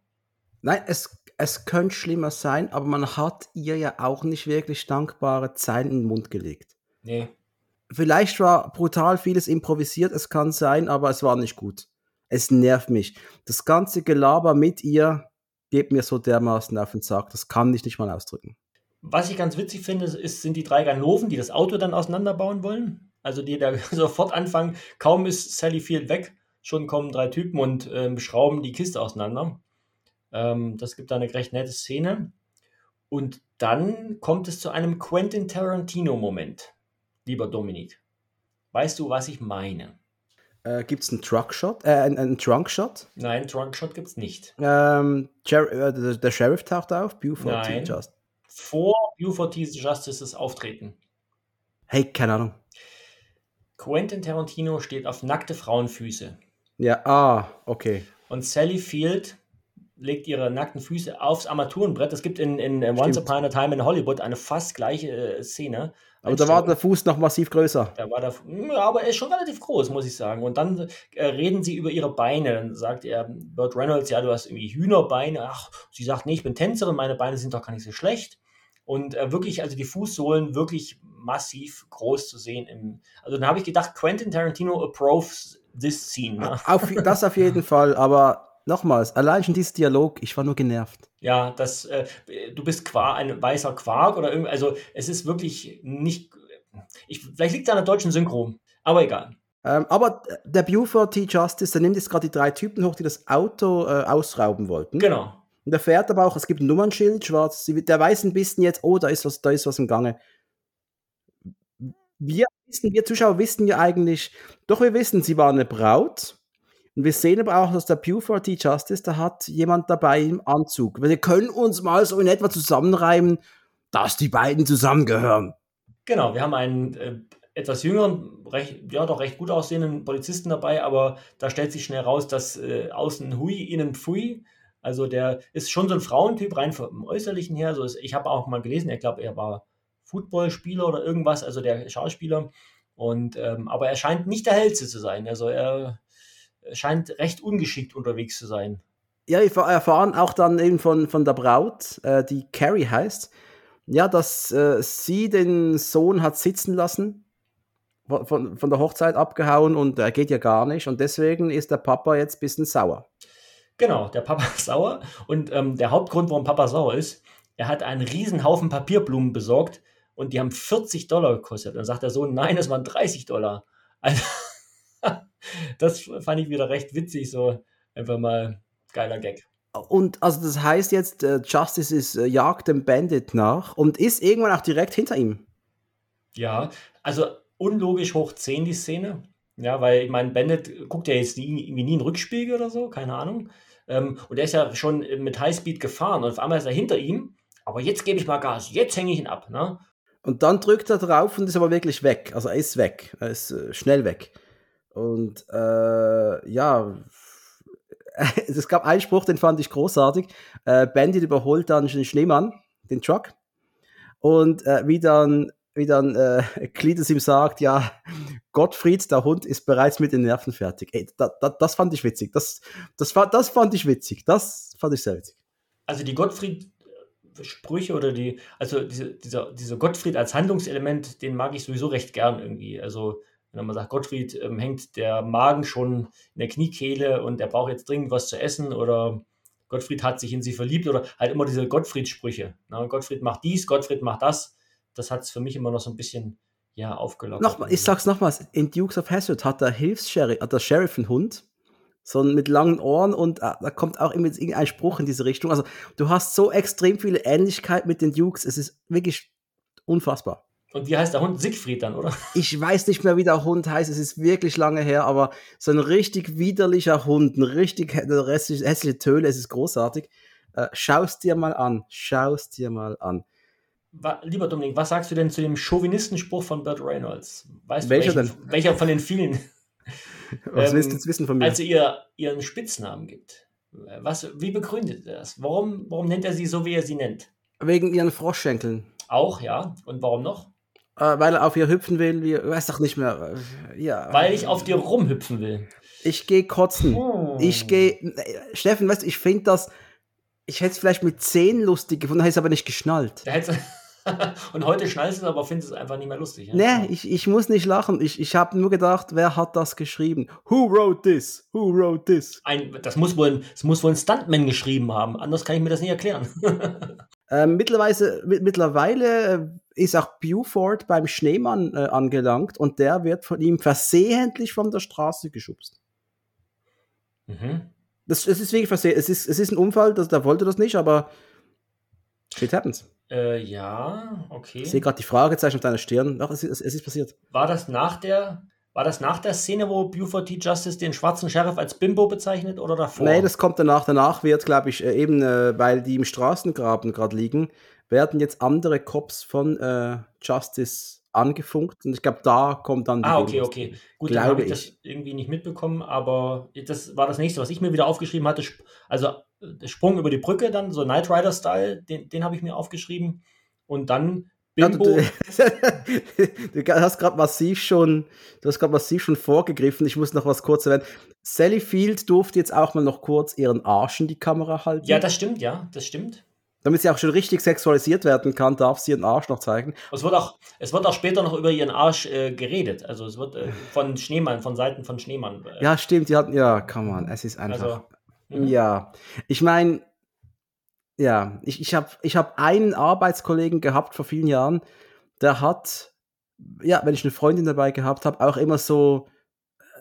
Nein, es, es könnte schlimmer sein, aber man hat ihr ja auch nicht wirklich dankbare Zeilen in den Mund gelegt. Nee. Vielleicht war brutal vieles improvisiert, es kann sein, aber es war nicht gut. Es nervt mich. Das ganze Gelaber mit ihr geht mir so dermaßen auf den Sack, das kann ich nicht mal ausdrücken. Was ich ganz witzig finde, ist, sind die drei Ganoven, die das Auto dann auseinanderbauen wollen. Also die da [LAUGHS] sofort anfangen, kaum ist Sally Field weg, schon kommen drei Typen und ähm, schrauben die Kiste auseinander. Ähm, das gibt da eine recht nette Szene. Und dann kommt es zu einem Quentin Tarantino-Moment, lieber Dominik. Weißt du, was ich meine? Äh, gibt es einen Truckshot? Äh, einen, einen Trunkshot? Nein, Trunkshot gibt es nicht. Ähm, äh, der, der, Sheriff taucht auf, Buford T. Justice. Vor Buford T. Justices Auftreten. Hey, keine Ahnung. Quentin Tarantino steht auf nackte Frauenfüße. Ja, ah, okay. Und Sally Field legt ihre nackten Füße aufs Armaturenbrett. Es gibt in, in Once Upon a Time in Hollywood eine fast gleiche äh, Szene. Aber da war der Fuß noch massiv größer. Da war der, ja, aber er ist schon relativ groß, muss ich sagen. Und dann äh, reden sie über ihre Beine. Dann sagt er, Burt Reynolds, ja, du hast irgendwie Hühnerbeine. Ach, sie sagt, nee, ich bin Tänzerin, meine Beine sind doch gar nicht so schlecht. Und äh, wirklich, also die Fußsohlen wirklich massiv groß zu sehen. Im, also dann habe ich gedacht, Quentin Tarantino approves this scene. Ne? Auf, das auf jeden [LAUGHS] Fall, aber nochmals, allein schon dieses Dialog, ich war nur genervt. Ja, das, äh, du bist Quark, ein weißer Quark oder irgendwie, also es ist wirklich nicht, ich, vielleicht liegt es an der deutschen Synchro, aber egal. Ähm, aber der Buford T. Justice, der nimmt jetzt gerade die drei Typen hoch, die das Auto äh, ausrauben wollten. Genau. Und der fährt aber auch, es gibt ein Nummernschild, schwarz, der weiß ein bisschen jetzt, oh, da ist was, da ist was im Gange wir wissen, wir Zuschauer wissen ja eigentlich, doch wir wissen, sie war eine Braut. Und wir sehen aber auch, dass der Buford T. Justice, da hat jemand dabei im Anzug. Wir können uns mal so in etwa zusammenreimen, dass die beiden zusammengehören. Genau, wir haben einen äh, etwas jüngeren, recht, ja doch recht gut aussehenden Polizisten dabei, aber da stellt sich schnell raus, dass äh, außen Hui, innen Pfui. Also der ist schon so ein Frauentyp, rein vom Äußerlichen her. So ist, ich habe auch mal gelesen, er glaube, er war Footballspieler oder irgendwas, also der Schauspieler. Und, ähm, aber er scheint nicht der Hellste zu sein. Also er scheint recht ungeschickt unterwegs zu sein. Ja, wir erfahren auch dann eben von, von der Braut, äh, die Carrie heißt, ja, dass äh, sie den Sohn hat sitzen lassen, von, von der Hochzeit abgehauen und er geht ja gar nicht. Und deswegen ist der Papa jetzt ein bisschen sauer. Genau, der Papa ist [LAUGHS] sauer. Und ähm, der Hauptgrund, warum Papa sauer ist, er hat einen riesen Haufen Papierblumen besorgt, und die haben 40 Dollar gekostet. Dann sagt der Sohn, nein, das waren 30 Dollar. Also, das fand ich wieder recht witzig, so einfach mal geiler Gag. Und also das heißt jetzt, äh, Justice ist, äh, jagt dem Bandit nach und ist irgendwann auch direkt hinter ihm. Ja, also unlogisch hoch 10 die Szene. Ja, weil ich meine, Bandit guckt ja jetzt nie, irgendwie nie in Rückspiegel oder so, keine Ahnung. Ähm, und er ist ja schon mit Highspeed gefahren und auf einmal ist er hinter ihm. Aber jetzt gebe ich mal Gas, jetzt hänge ich ihn ab. Ne? Und dann drückt er drauf und ist aber wirklich weg. Also er ist weg, er ist äh, schnell weg. Und äh, ja, [LAUGHS] es gab einen Spruch, den fand ich großartig. Äh, Bandit überholt dann den Schneemann, den Truck. Und äh, wie dann, wie dann äh, [LAUGHS] Cletus ihm sagt, ja, Gottfried, der Hund, ist bereits mit den Nerven fertig. Ey, da, da, das fand ich witzig. Das, das, das fand ich witzig. Das fand ich sehr witzig. Also die Gottfried Sprüche oder die, also diese, dieser, dieser Gottfried als Handlungselement, den mag ich sowieso recht gern irgendwie. Also wenn man sagt, Gottfried ähm, hängt der Magen schon in der Kniekehle und er braucht jetzt dringend was zu essen oder Gottfried hat sich in sie verliebt oder halt immer diese Gottfried-Sprüche. Ne? Gottfried macht dies, Gottfried macht das. Das hat es für mich immer noch so ein bisschen ja, aufgelockert. Nochmal, ich sag's nochmals, in Dukes of Hazzard hat der Hilfs-Sheriff, hat der Sheriff einen Hund, so mit langen Ohren und äh, da kommt auch immer irgendein Spruch in diese Richtung. Also du hast so extrem viele Ähnlichkeit mit den Dukes, es ist wirklich unfassbar. Und wie heißt der Hund? Siegfried dann, oder? [LAUGHS] Ich weiß nicht mehr, wie der Hund heißt. Es ist wirklich lange her, aber so ein richtig widerlicher Hund, ein richtig hässliche Töle, es ist großartig. Äh, schaust dir mal an. Schaust dir mal an. Lieber Dominik, was sagst du denn zu dem Chauvinistenspruch von Burt Reynolds? Weißt welcher du, welchen, denn? Welcher von den vielen? [LAUGHS] Was ähm, willst du jetzt wissen von mir? Als er ihr ihren Spitznamen gibt. Was, wie begründet er das? Warum, warum nennt er sie so, wie er sie nennt? Wegen ihren Froschschenkeln. Auch, ja. Und warum noch? Äh, weil er auf ihr hüpfen will, wie, weiß doch nicht mehr. Äh, ja. Weil ich auf dir rumhüpfen will. Ich gehe kotzen. Oh. Ich gehe. Steffen, weißt du, ich finde das. Ich hätte es vielleicht mit 10 lustig gefunden, hätte es aber nicht geschnallt. [LAUGHS] Und heute schnallst du es, aber findest es einfach nicht mehr lustig. Ja? Nee, ich, ich muss nicht lachen. Ich, ich habe nur gedacht, wer hat das geschrieben? Who wrote this? Who wrote this? Ein, das, muss wohl, das muss wohl ein Stuntman geschrieben haben. Anders kann ich mir das nicht erklären. [LAUGHS] ähm, mittlerweile, mittlerweile ist auch Buford beim Schneemann äh, angelangt und der wird von ihm versehentlich von der Straße geschubst. Mhm. Das, das ist wirklich versehentlich. Es ist, es ist ein Unfall, das, der wollte das nicht, aber shit happens. Äh, ja, okay. Ich sehe gerade die Fragezeichen auf deiner Stirn. Ach, es ist, es ist passiert. War das nach der war das nach der Szene, wo Buford T. Justice den schwarzen Sheriff als Bimbo bezeichnet oder davor? Nee, das kommt danach. Danach wird, glaube ich, äh, eben, äh, weil die im Straßengraben gerade liegen, werden jetzt andere Cops von äh, Justice angefunkt und ich glaube, da kommt dann die Ah, okay, okay. Gut, dann habe ich, ich das irgendwie nicht mitbekommen, aber das war das nächste, was ich mir wieder aufgeschrieben hatte. Also der Sprung über die Brücke dann, so Knight Rider-Style, den, den habe ich mir aufgeschrieben. Und dann Bimbo. Du, [LAUGHS] hast gerade massiv schon, du hast gerade massiv schon vorgegriffen. Ich muss noch was kurz erwähnen. Sally Field durfte jetzt auch mal noch kurz ihren Arsch in die Kamera halten. Ja, das stimmt, ja, das stimmt. Damit sie auch schon richtig sexualisiert werden kann, darf sie ihren Arsch noch zeigen. Es wird auch, es wird auch später noch über ihren Arsch äh, geredet. Also es wird äh, von Schneemann, von Seiten von Schneemann. Äh, ja, stimmt, die hatten, ja, come on, es ist einfach. Also, mhm. ja, ich meine, ja, ich, ich habe ich hab einen Arbeitskollegen gehabt vor vielen Jahren, der hat, ja, wenn ich eine Freundin dabei gehabt habe, auch immer so äh,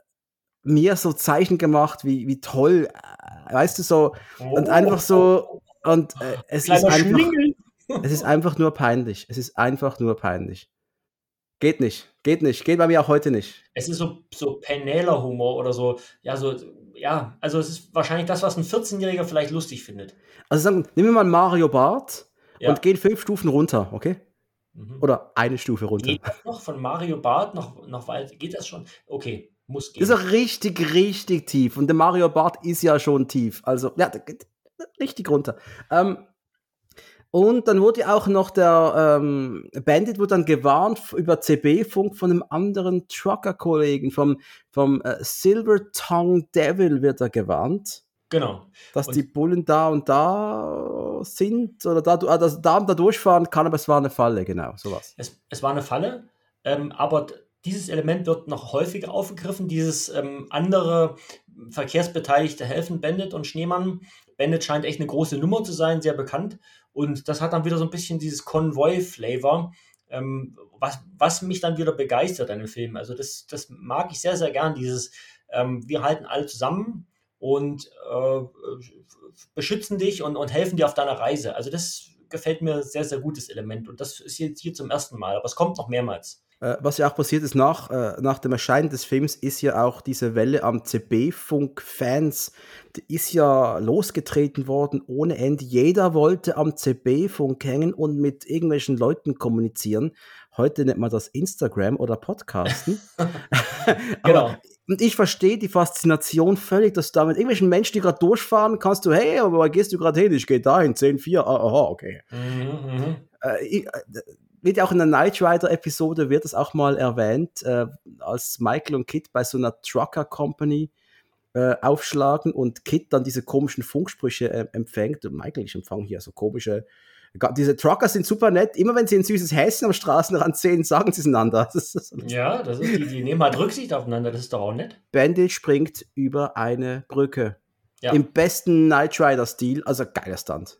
mir so Zeichen gemacht, wie, wie toll, äh, weißt du, so, oh. und einfach so, und äh, es ist einfach, [LAUGHS] es ist einfach nur peinlich. Es ist einfach nur peinlich. Geht nicht, geht nicht, geht bei mir auch heute nicht. Es ist so, so Penela-Humor oder so, ja, so, ja, also es ist wahrscheinlich das, was ein 14-Jähriger vielleicht lustig findet. Also sagen, nehmen wir mal Mario Bart ja. und gehen fünf Stufen runter, okay? Mhm. Oder eine Stufe runter. Geht das noch von Mario Bart noch, noch weit? Geht das schon? Okay, muss gehen. Das ist auch richtig, richtig tief. Und der Mario Bart ist ja schon tief. Also, ja, richtig runter. Ähm, und dann wurde auch noch der ähm, Bandit wurde dann gewarnt über CB-Funk von einem anderen Trucker-Kollegen, vom, vom äh, Silver Tongue Devil wird er gewarnt. Genau. Dass und die Bullen da und da sind oder da, dass da und da durchfahren kann, aber es war eine Falle, genau, sowas. Es, es war eine Falle, ähm, aber dieses Element wird noch häufiger aufgegriffen, dieses ähm, andere Verkehrsbeteiligte helfen Bandit und Schneemann. Bandit scheint echt eine große Nummer zu sein, sehr bekannt. Und das hat dann wieder so ein bisschen dieses Convoy-Flavor, ähm, was, was mich dann wieder begeistert an dem Film. Also das, das mag ich sehr, sehr gern, dieses ähm, wir halten alle zusammen und äh, beschützen dich und, und helfen dir auf deiner Reise. Also das gefällt mir sehr, sehr gutes Element. Und das ist jetzt hier zum ersten Mal, aber es kommt noch mehrmals. Äh, was ja auch passiert ist nach, äh, nach dem Erscheinen des Films, ist ja auch diese Welle am CB-Funk-Fans, die ist ja losgetreten worden ohne Ende. Jeder wollte am CB-Funk hängen und mit irgendwelchen Leuten kommunizieren. Heute nennt man das Instagram oder Podcasten. [LAUGHS] [LAUGHS] genau. Und ich verstehe die Faszination völlig, dass du da mit irgendwelchen Menschen, die gerade durchfahren, kannst du, hey, aber wo gehst du gerade hin? Ich gehe dahin, 10, 4, aha, okay. Mhm, mhm. äh, ich, äh, wird ja auch in der Knight Rider Episode wird es auch mal erwähnt, äh, als Michael und Kit bei so einer Trucker Company äh, aufschlagen und Kit dann diese komischen Funksprüche äh, empfängt. Und Michael, ich empfange hier so komische. Diese Trucker sind super nett. Immer wenn sie ein süßes Häschen am Straßenrand sehen, sagen sie es einander. [LAUGHS] Das das ja, das ist die, die nehmen halt Rücksicht aufeinander. Das ist doch auch nett. Bandit springt über eine Brücke. Ja. Im besten Knight Rider-Stil. Also geiler Stunt.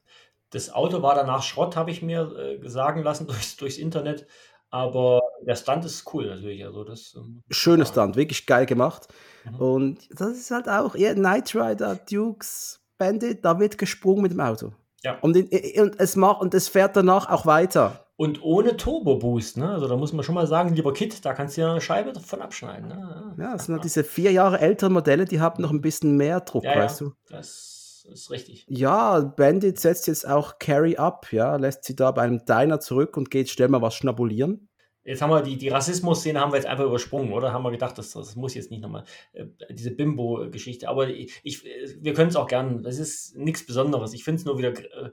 Das Auto war danach Schrott, habe ich mir äh, sagen lassen [LAUGHS] durchs, durchs Internet. Aber der Stunt ist cool natürlich. Also das, ähm, Schöner Stunt, wirklich geil gemacht. Mhm. Und das ist halt auch eher Knight Rider, Dukes, Bandit, da wird gesprungen mit dem Auto. Ja. Und, den, und, es macht, und es fährt danach auch weiter. Und ohne Turbo Boost, ne? Also da muss man schon mal sagen, lieber Kit, da kannst du ja eine Scheibe davon abschneiden. Ne? Ja, das sind halt diese vier Jahre älteren Modelle, die haben noch ein bisschen mehr Druck, ja, weißt ja. du? Das ist richtig. Ja, Bandit setzt jetzt auch Carrie ab, ja, lässt sie da bei einem Diner zurück und geht schnell mal was schnabulieren. Jetzt haben wir die, die Rassismus-Szene haben wir jetzt einfach übersprungen, oder? Haben wir gedacht, das, das muss jetzt nicht nochmal, äh, diese Bimbo-Geschichte. Aber ich, ich, wir können es auch gern, das ist nichts Besonderes. Ich finde es nur wieder, äh,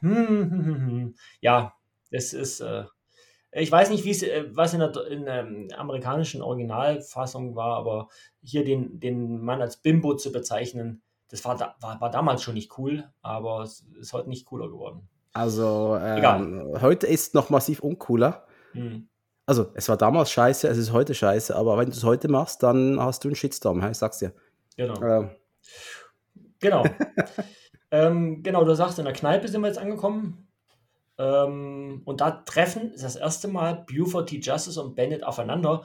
hm, hm, hm, ja, das ist, äh, ich weiß nicht, wie es, äh, was in der, in der ähm, amerikanischen Originalfassung war, aber hier den, den Mann als Bimbo zu bezeichnen, das war, da, war, war damals schon nicht cool, aber es ist heute nicht cooler geworden. Also ähm, heute ist noch massiv uncooler. Hm. Also es war damals scheiße, es ist heute scheiße, aber wenn du es heute machst, dann hast du einen Shitstorm, ich sag's dir. Genau. Ähm. Genau. [LAUGHS] ähm, genau, du sagst, in der Kneipe sind wir jetzt angekommen. Ähm, und da treffen das erste Mal Buford T. Justice und Bennett aufeinander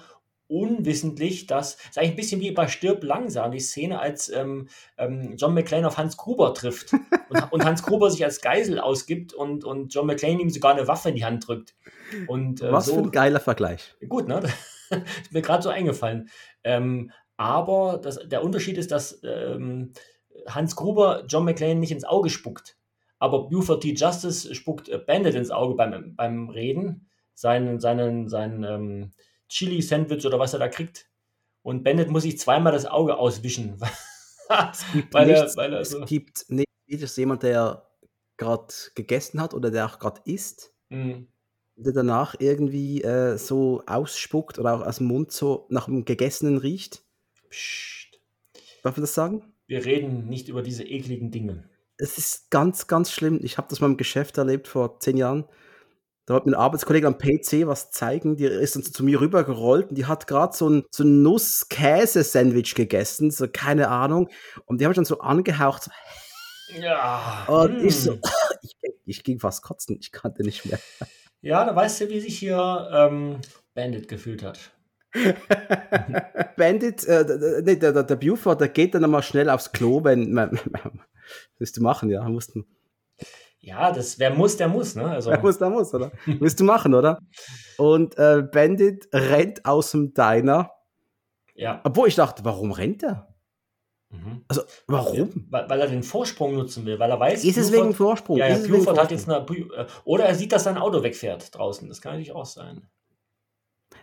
unwissentlich, dass es eigentlich ein bisschen wie bei Stirb langsam, die Szene, als ähm, ähm, John McClane auf Hans Gruber trifft [LAUGHS] und, und, Hans Gruber sich als Geisel ausgibt und, und John McClane ihm sogar eine Waffe in die Hand drückt. Und, äh, Was so, für ein geiler Vergleich. Gut, ne? [LAUGHS] ist mir gerade so eingefallen. Ähm, aber das, der Unterschied ist, dass ähm, Hans Gruber John McClane nicht ins Auge spuckt. Aber Buford T. Justice spuckt äh, Bandit ins Auge beim, beim Reden. Seinen, seinen, seinen ähm, Chili-Sandwich oder was er da kriegt. Und Bennett muss sich zweimal das Auge auswischen. [LAUGHS] es gibt, weil nichts, er, weil er so es gibt nicht jemand, der gerade gegessen hat oder der auch gerade isst, mhm. der danach irgendwie äh, so ausspuckt oder auch aus dem Mund so nach dem Gegessenen riecht. Psst. Darf man das sagen? Wir reden nicht über diese ekligen Dinge. Es ist ganz, ganz schlimm. Ich habe das mal im Geschäft erlebt vor zehn Jahren. Da hat mir ein Arbeitskollege am PC was zeigen, die ist dann zu mir rübergerollt und die hat gerade so ein, so ein Nuss-Käse-Sandwich gegessen, so keine Ahnung. Und die habe ich dann so angehaucht. Ja. Und hm. [LAUGHS] ich so, ich, ich, ging fast kotzen, ich kannte nicht mehr. Ja, da weißt du, wie sich hier ähm, Bandit gefühlt hat. [LAUGHS] Bandit, äh, nee, der, der, der Buford, der geht dann nochmal schnell aufs Klo, [LAUGHS] wenn willst du machen, ja, mussten. Ja, das, wer muss, der muss, ne? Also. Wer muss, der muss, oder? [LAUGHS] Willst du machen, oder? Und äh, Bandit rennt aus dem Diner. Ja. Obwohl ich dachte, warum rennt er? Mhm. Also, warum? Weil, weil, er den Vorsprung nutzen will, weil er weiß. Ist es wegen Vorsprung? Ja, ja Bluford hat jetzt eine. Äh, oder er sieht, dass sein Auto wegfährt draußen. Das kann natürlich auch sein.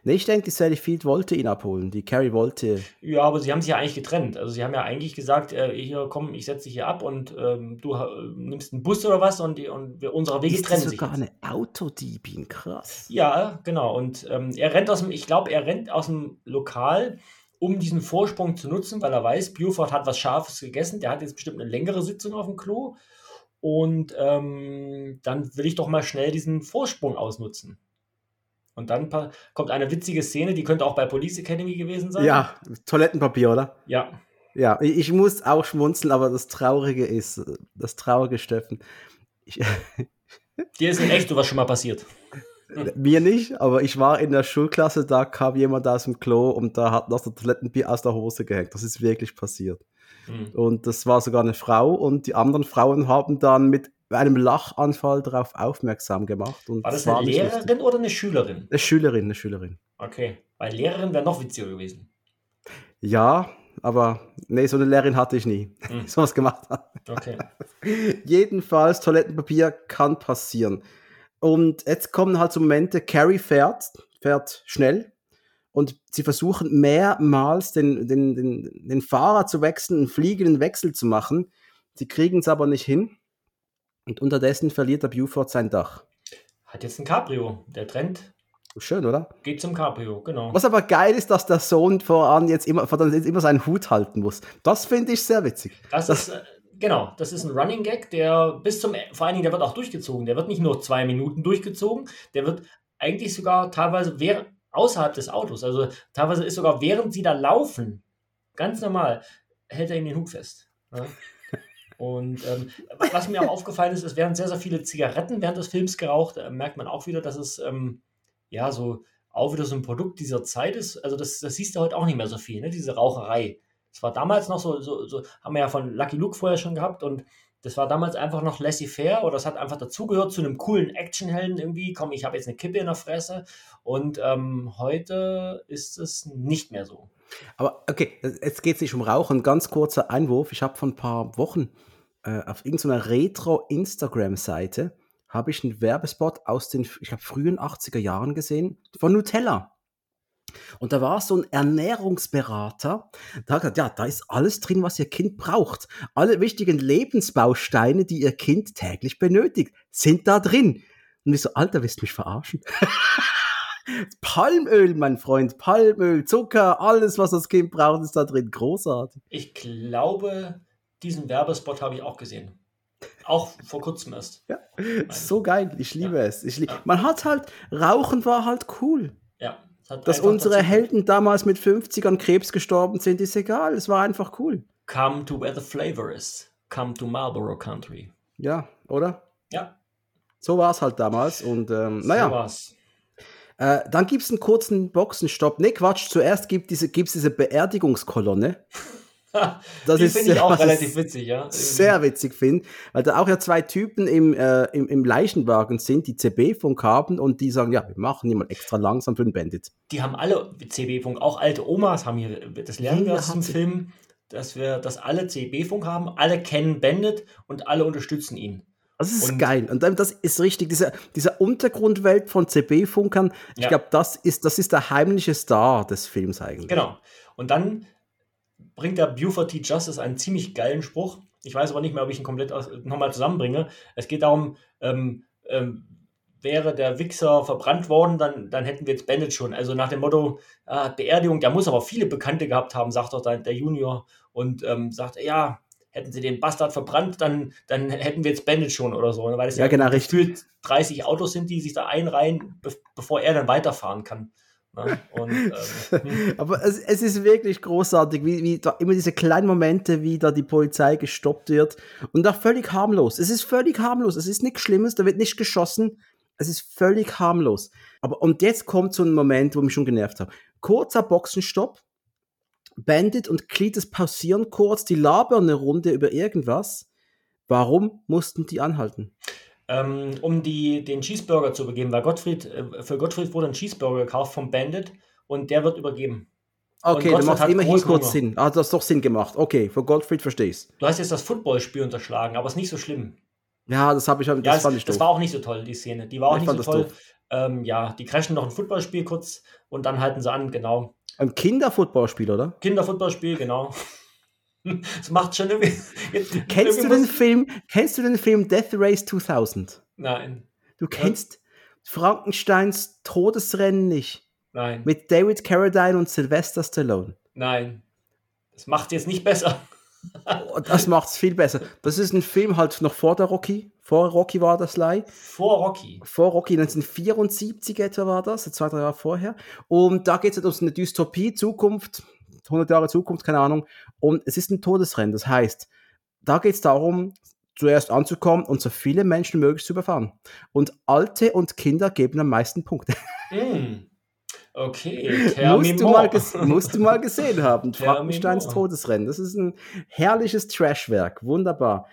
Nee, ich denke, die Sally Field wollte ihn abholen. Die Carrie wollte. Ja, aber sie haben sich ja eigentlich getrennt. Also sie haben ja eigentlich gesagt, äh, hier komm, ich setze dich hier ab und ähm, du äh, nimmst einen Bus oder was und, und wir, unsere Wege Ist trennen sich. sogar eine Autodiebin, krass. Ja, genau. Und ähm, er rennt aus dem, ich glaube, er rennt aus dem Lokal, um diesen Vorsprung zu nutzen, weil er weiß, Buford hat was Scharfes gegessen. Der hat jetzt bestimmt eine längere Sitzung auf dem Klo. Und ähm, dann will ich doch mal schnell diesen Vorsprung ausnutzen. Und dann kommt eine witzige Szene, die könnte auch bei Police Academy gewesen sein. Ja, Toilettenpapier, oder? Ja. Ja, ich muss auch schmunzeln, aber das Traurige ist, das Traurige, Steffen. Ich, [LAUGHS] Dir ist in echt sowas schon mal passiert. [LAUGHS] Mir nicht, aber ich war in der Schulklasse, da kam jemand aus dem Klo und da hat noch der Toilettenbier aus der Hose gehängt. Das ist wirklich passiert. Mhm. Und das war sogar eine Frau und die anderen Frauen haben dann mit einem Lachanfall darauf aufmerksam gemacht. Und war das eine war Lehrerin oder eine Schülerin? Eine Schülerin, eine Schülerin. Okay, weil Lehrerin wäre noch witziger gewesen. Ja, aber nee, so eine Lehrerin hatte ich nie, hm. [LAUGHS] sowas gemacht hat. Okay. [LAUGHS] Jedenfalls, Toilettenpapier kann passieren. Und jetzt kommen halt so Momente, Carrie fährt, fährt schnell und sie versuchen mehrmals den, den, den, den Fahrer zu wechseln, einen fliegenden Wechsel zu machen. Sie kriegen es aber nicht hin. Und unterdessen verliert der Buford sein Dach. Hat jetzt ein Cabrio. Der Trend Schön, oder? Geht zum Cabrio, genau. Was aber geil ist, dass der Sohn voran jetzt immer, voran jetzt immer seinen Hut halten muss. Das finde ich sehr witzig. Das, das ist, äh, genau, das ist ein Running Gag, der bis zum, vor allen Dingen, der wird auch durchgezogen. Der wird nicht nur zwei Minuten durchgezogen, der wird eigentlich sogar teilweise während, außerhalb des Autos, also teilweise ist sogar während sie da laufen, ganz normal, hält er ihm den Hut fest. Ja? Und ähm, was mir auch aufgefallen ist, es werden sehr, sehr viele Zigaretten während des Films geraucht. Da merkt man auch wieder, dass es ähm, ja so auch wieder so ein Produkt dieser Zeit ist. Also das, das siehst du heute auch nicht mehr so viel, ne? diese Raucherei. Das war damals noch so, so, so, haben wir ja von Lucky Luke vorher schon gehabt und das war damals einfach noch laissez-faire oder das hat einfach dazugehört zu einem coolen Actionhelden irgendwie. Komm, ich habe jetzt eine Kippe in der Fresse und ähm, heute ist es nicht mehr so. Aber okay, jetzt geht es nicht um Rauchen. Ganz kurzer Einwurf. Ich habe vor ein paar Wochen äh, auf irgendeiner Retro-Instagram-Seite habe ich einen Werbespot aus den, ich glaube, frühen 80er Jahren gesehen von Nutella. Und da war so ein Ernährungsberater, der hat gesagt, ja, da ist alles drin, was ihr Kind braucht. Alle wichtigen Lebensbausteine, die ihr Kind täglich benötigt, sind da drin. Und ich so, Alter, willst du mich verarschen? [LAUGHS] Palmöl, mein Freund, Palmöl, Zucker, alles, was das Kind braucht, ist da drin. Großartig. Ich glaube, diesen Werbespot habe ich auch gesehen. Auch vor kurzem erst. Ja, so geil. Ich liebe ja. es. Ich lieb ja. Man hat halt, Rauchen war halt cool. Ja. Dass unsere Helden damals mit 50 an Krebs gestorben sind, ist egal. Es war einfach cool. Come to where the flavor is. Come to Marlboro Country. Ja, oder? Ja. So war es halt damals. Und ähm, naja. So war's. Äh, dann gibt es einen kurzen Boxenstopp. Ne, Quatsch. Zuerst gibt es diese, diese Beerdigungskolonne. Das ist finde ich auch relativ witzig, ja. Sehr witzig finde, weil da auch ja zwei Typen im, äh, im, im Leichenwagen sind, die CB-Funk haben und die sagen, ja, wir machen jemand extra langsam für den Bandit. Die haben alle CB-Funk, auch alte Omas haben hier, das lernen wir aus dem Film, dass wir, dass alle CB-Funk haben, alle kennen Bandit und alle unterstützen ihn. Das ist und geil. Und das ist richtig, diese, diese Untergrundwelt von CB-Funkern, ich ja. glaube, das ist, das ist der heimliche Star des Films eigentlich. Genau. Und dann bringt der Buford T. Justice einen ziemlich geilen Spruch. Ich weiß aber nicht mehr, ob ich ihn komplett nochmal zusammenbringe. Es geht darum, ähm, ähm, wäre der Wichser verbrannt worden, dann, dann hätten wir jetzt Bennett schon. Also nach dem Motto, ah, Beerdigung, der muss aber viele Bekannte gehabt haben, sagt doch der, der Junior. Und ähm, sagt, ja, hätten sie den Bastard verbrannt, dann, dann hätten wir jetzt Bennett schon oder so. Weil es ja, ja genau, gefühlt 30 Autos sind, die sich da einreihen, be bevor er dann weiterfahren kann. Ne? Und, ähm, hm. [LAUGHS] Aber es, es, ist wirklich großartig, wie, wie da immer diese kleinen Momente, wie da die Polizei gestoppt wird. Und auch völlig harmlos. Es ist völlig harmlos. Es ist nichts Schlimmes, da wird nicht geschossen. Es ist völlig harmlos. Aber und jetzt kommt so ein Moment, wo mich schon genervt habe. Kurzer Boxenstopp. Bandit und Cletus pausieren kurz, die labern eine Runde über irgendwas. Warum mussten die anhalten? Ähm, um die, den Cheeseburger zu übergeben, weil Gottfried, äh, für Gottfried wurde ein Cheeseburger gekauft vom Bandit und der wird übergeben. Okay, du machst immerhin kurz Sinn. Ah, du hast doch Sinn gemacht. Okay, für Gottfried verstehst du. hast jetzt das Footballspiel unterschlagen, aber es ist nicht so schlimm. Ja, das habe ich, das ja, fand ich Das war auch nicht so toll, die Szene. Die war auch ich nicht so toll. Ähm, ja, die crashen noch ein Footballspiel kurz und dann halten sie an, genau. Ein Kinderfootballspiel, oder? Kinderfootballspiel, genau. [LAUGHS] Das macht schon irgendwie. [LAUGHS] Kennst, du den Film, kennst du den Film Death Race 2000? Nein. Du kennst ja. Frankensteins Todesrennen nicht? Nein. Mit David Carradine und Sylvester Stallone? Nein. Das macht jetzt nicht besser. Oh, das macht es viel besser. Das ist ein Film halt noch vor der Rocky. Vor Rocky war das Leih. Vor Rocky. Vor Rocky, 1974 etwa war das, zwei, drei Jahre vorher. Und da geht es halt um eine Dystopie, Zukunft, 100 Jahre Zukunft, keine Ahnung. Und es ist ein Todesrennen. Das heißt, da geht es darum, zuerst anzukommen und so viele Menschen möglich zu überfahren. Und Alte und Kinder geben am meisten Punkte. Mm. Okay, [LAUGHS] musst, du mal musst du mal gesehen haben. [LAUGHS] Frankensteins Todesrennen. Das ist ein herrliches Trashwerk. Wunderbar.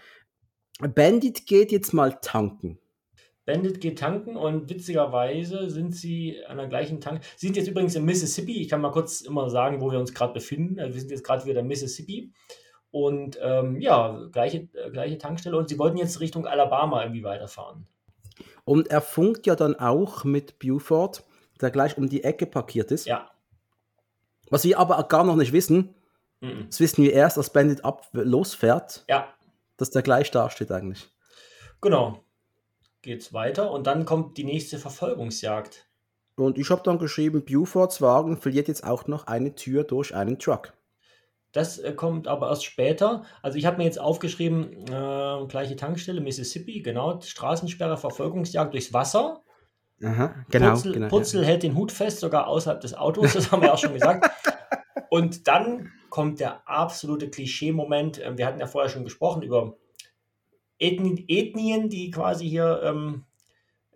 Bandit geht jetzt mal tanken. Bandit geht tanken und witzigerweise sind sie an der gleichen Tank. Sie sind jetzt übrigens in Mississippi. Ich kann mal kurz immer sagen, wo wir uns gerade befinden. Also wir sind jetzt gerade wieder in Mississippi. Und ähm, ja, gleiche, äh, gleiche Tankstelle. Und sie wollten jetzt Richtung Alabama irgendwie weiterfahren. Und er funkt ja dann auch mit Buford, der gleich um die Ecke parkiert ist. Ja. Was wir aber gar noch nicht wissen, mhm. das wissen wir erst, als Bandit ab losfährt. Ja. Dass der gleich dasteht eigentlich. Genau geht's weiter und dann kommt die nächste Verfolgungsjagd. Und ich habe dann geschrieben, Bufords Wagen verliert jetzt auch noch eine Tür durch einen Truck. Das äh, kommt aber erst später. Also ich habe mir jetzt aufgeschrieben, äh, gleiche Tankstelle, Mississippi, genau, Straßensperre, Verfolgungsjagd durchs Wasser. Aha, genau. Putzel, genau, Putzel ja. hält den Hut fest, sogar außerhalb des Autos, das haben wir auch schon gesagt. [LAUGHS] Und dann kommt der absolute Klischee-Moment. Ähm, wir hatten ja vorher schon gesprochen über Ethnien, die quasi hier ähm,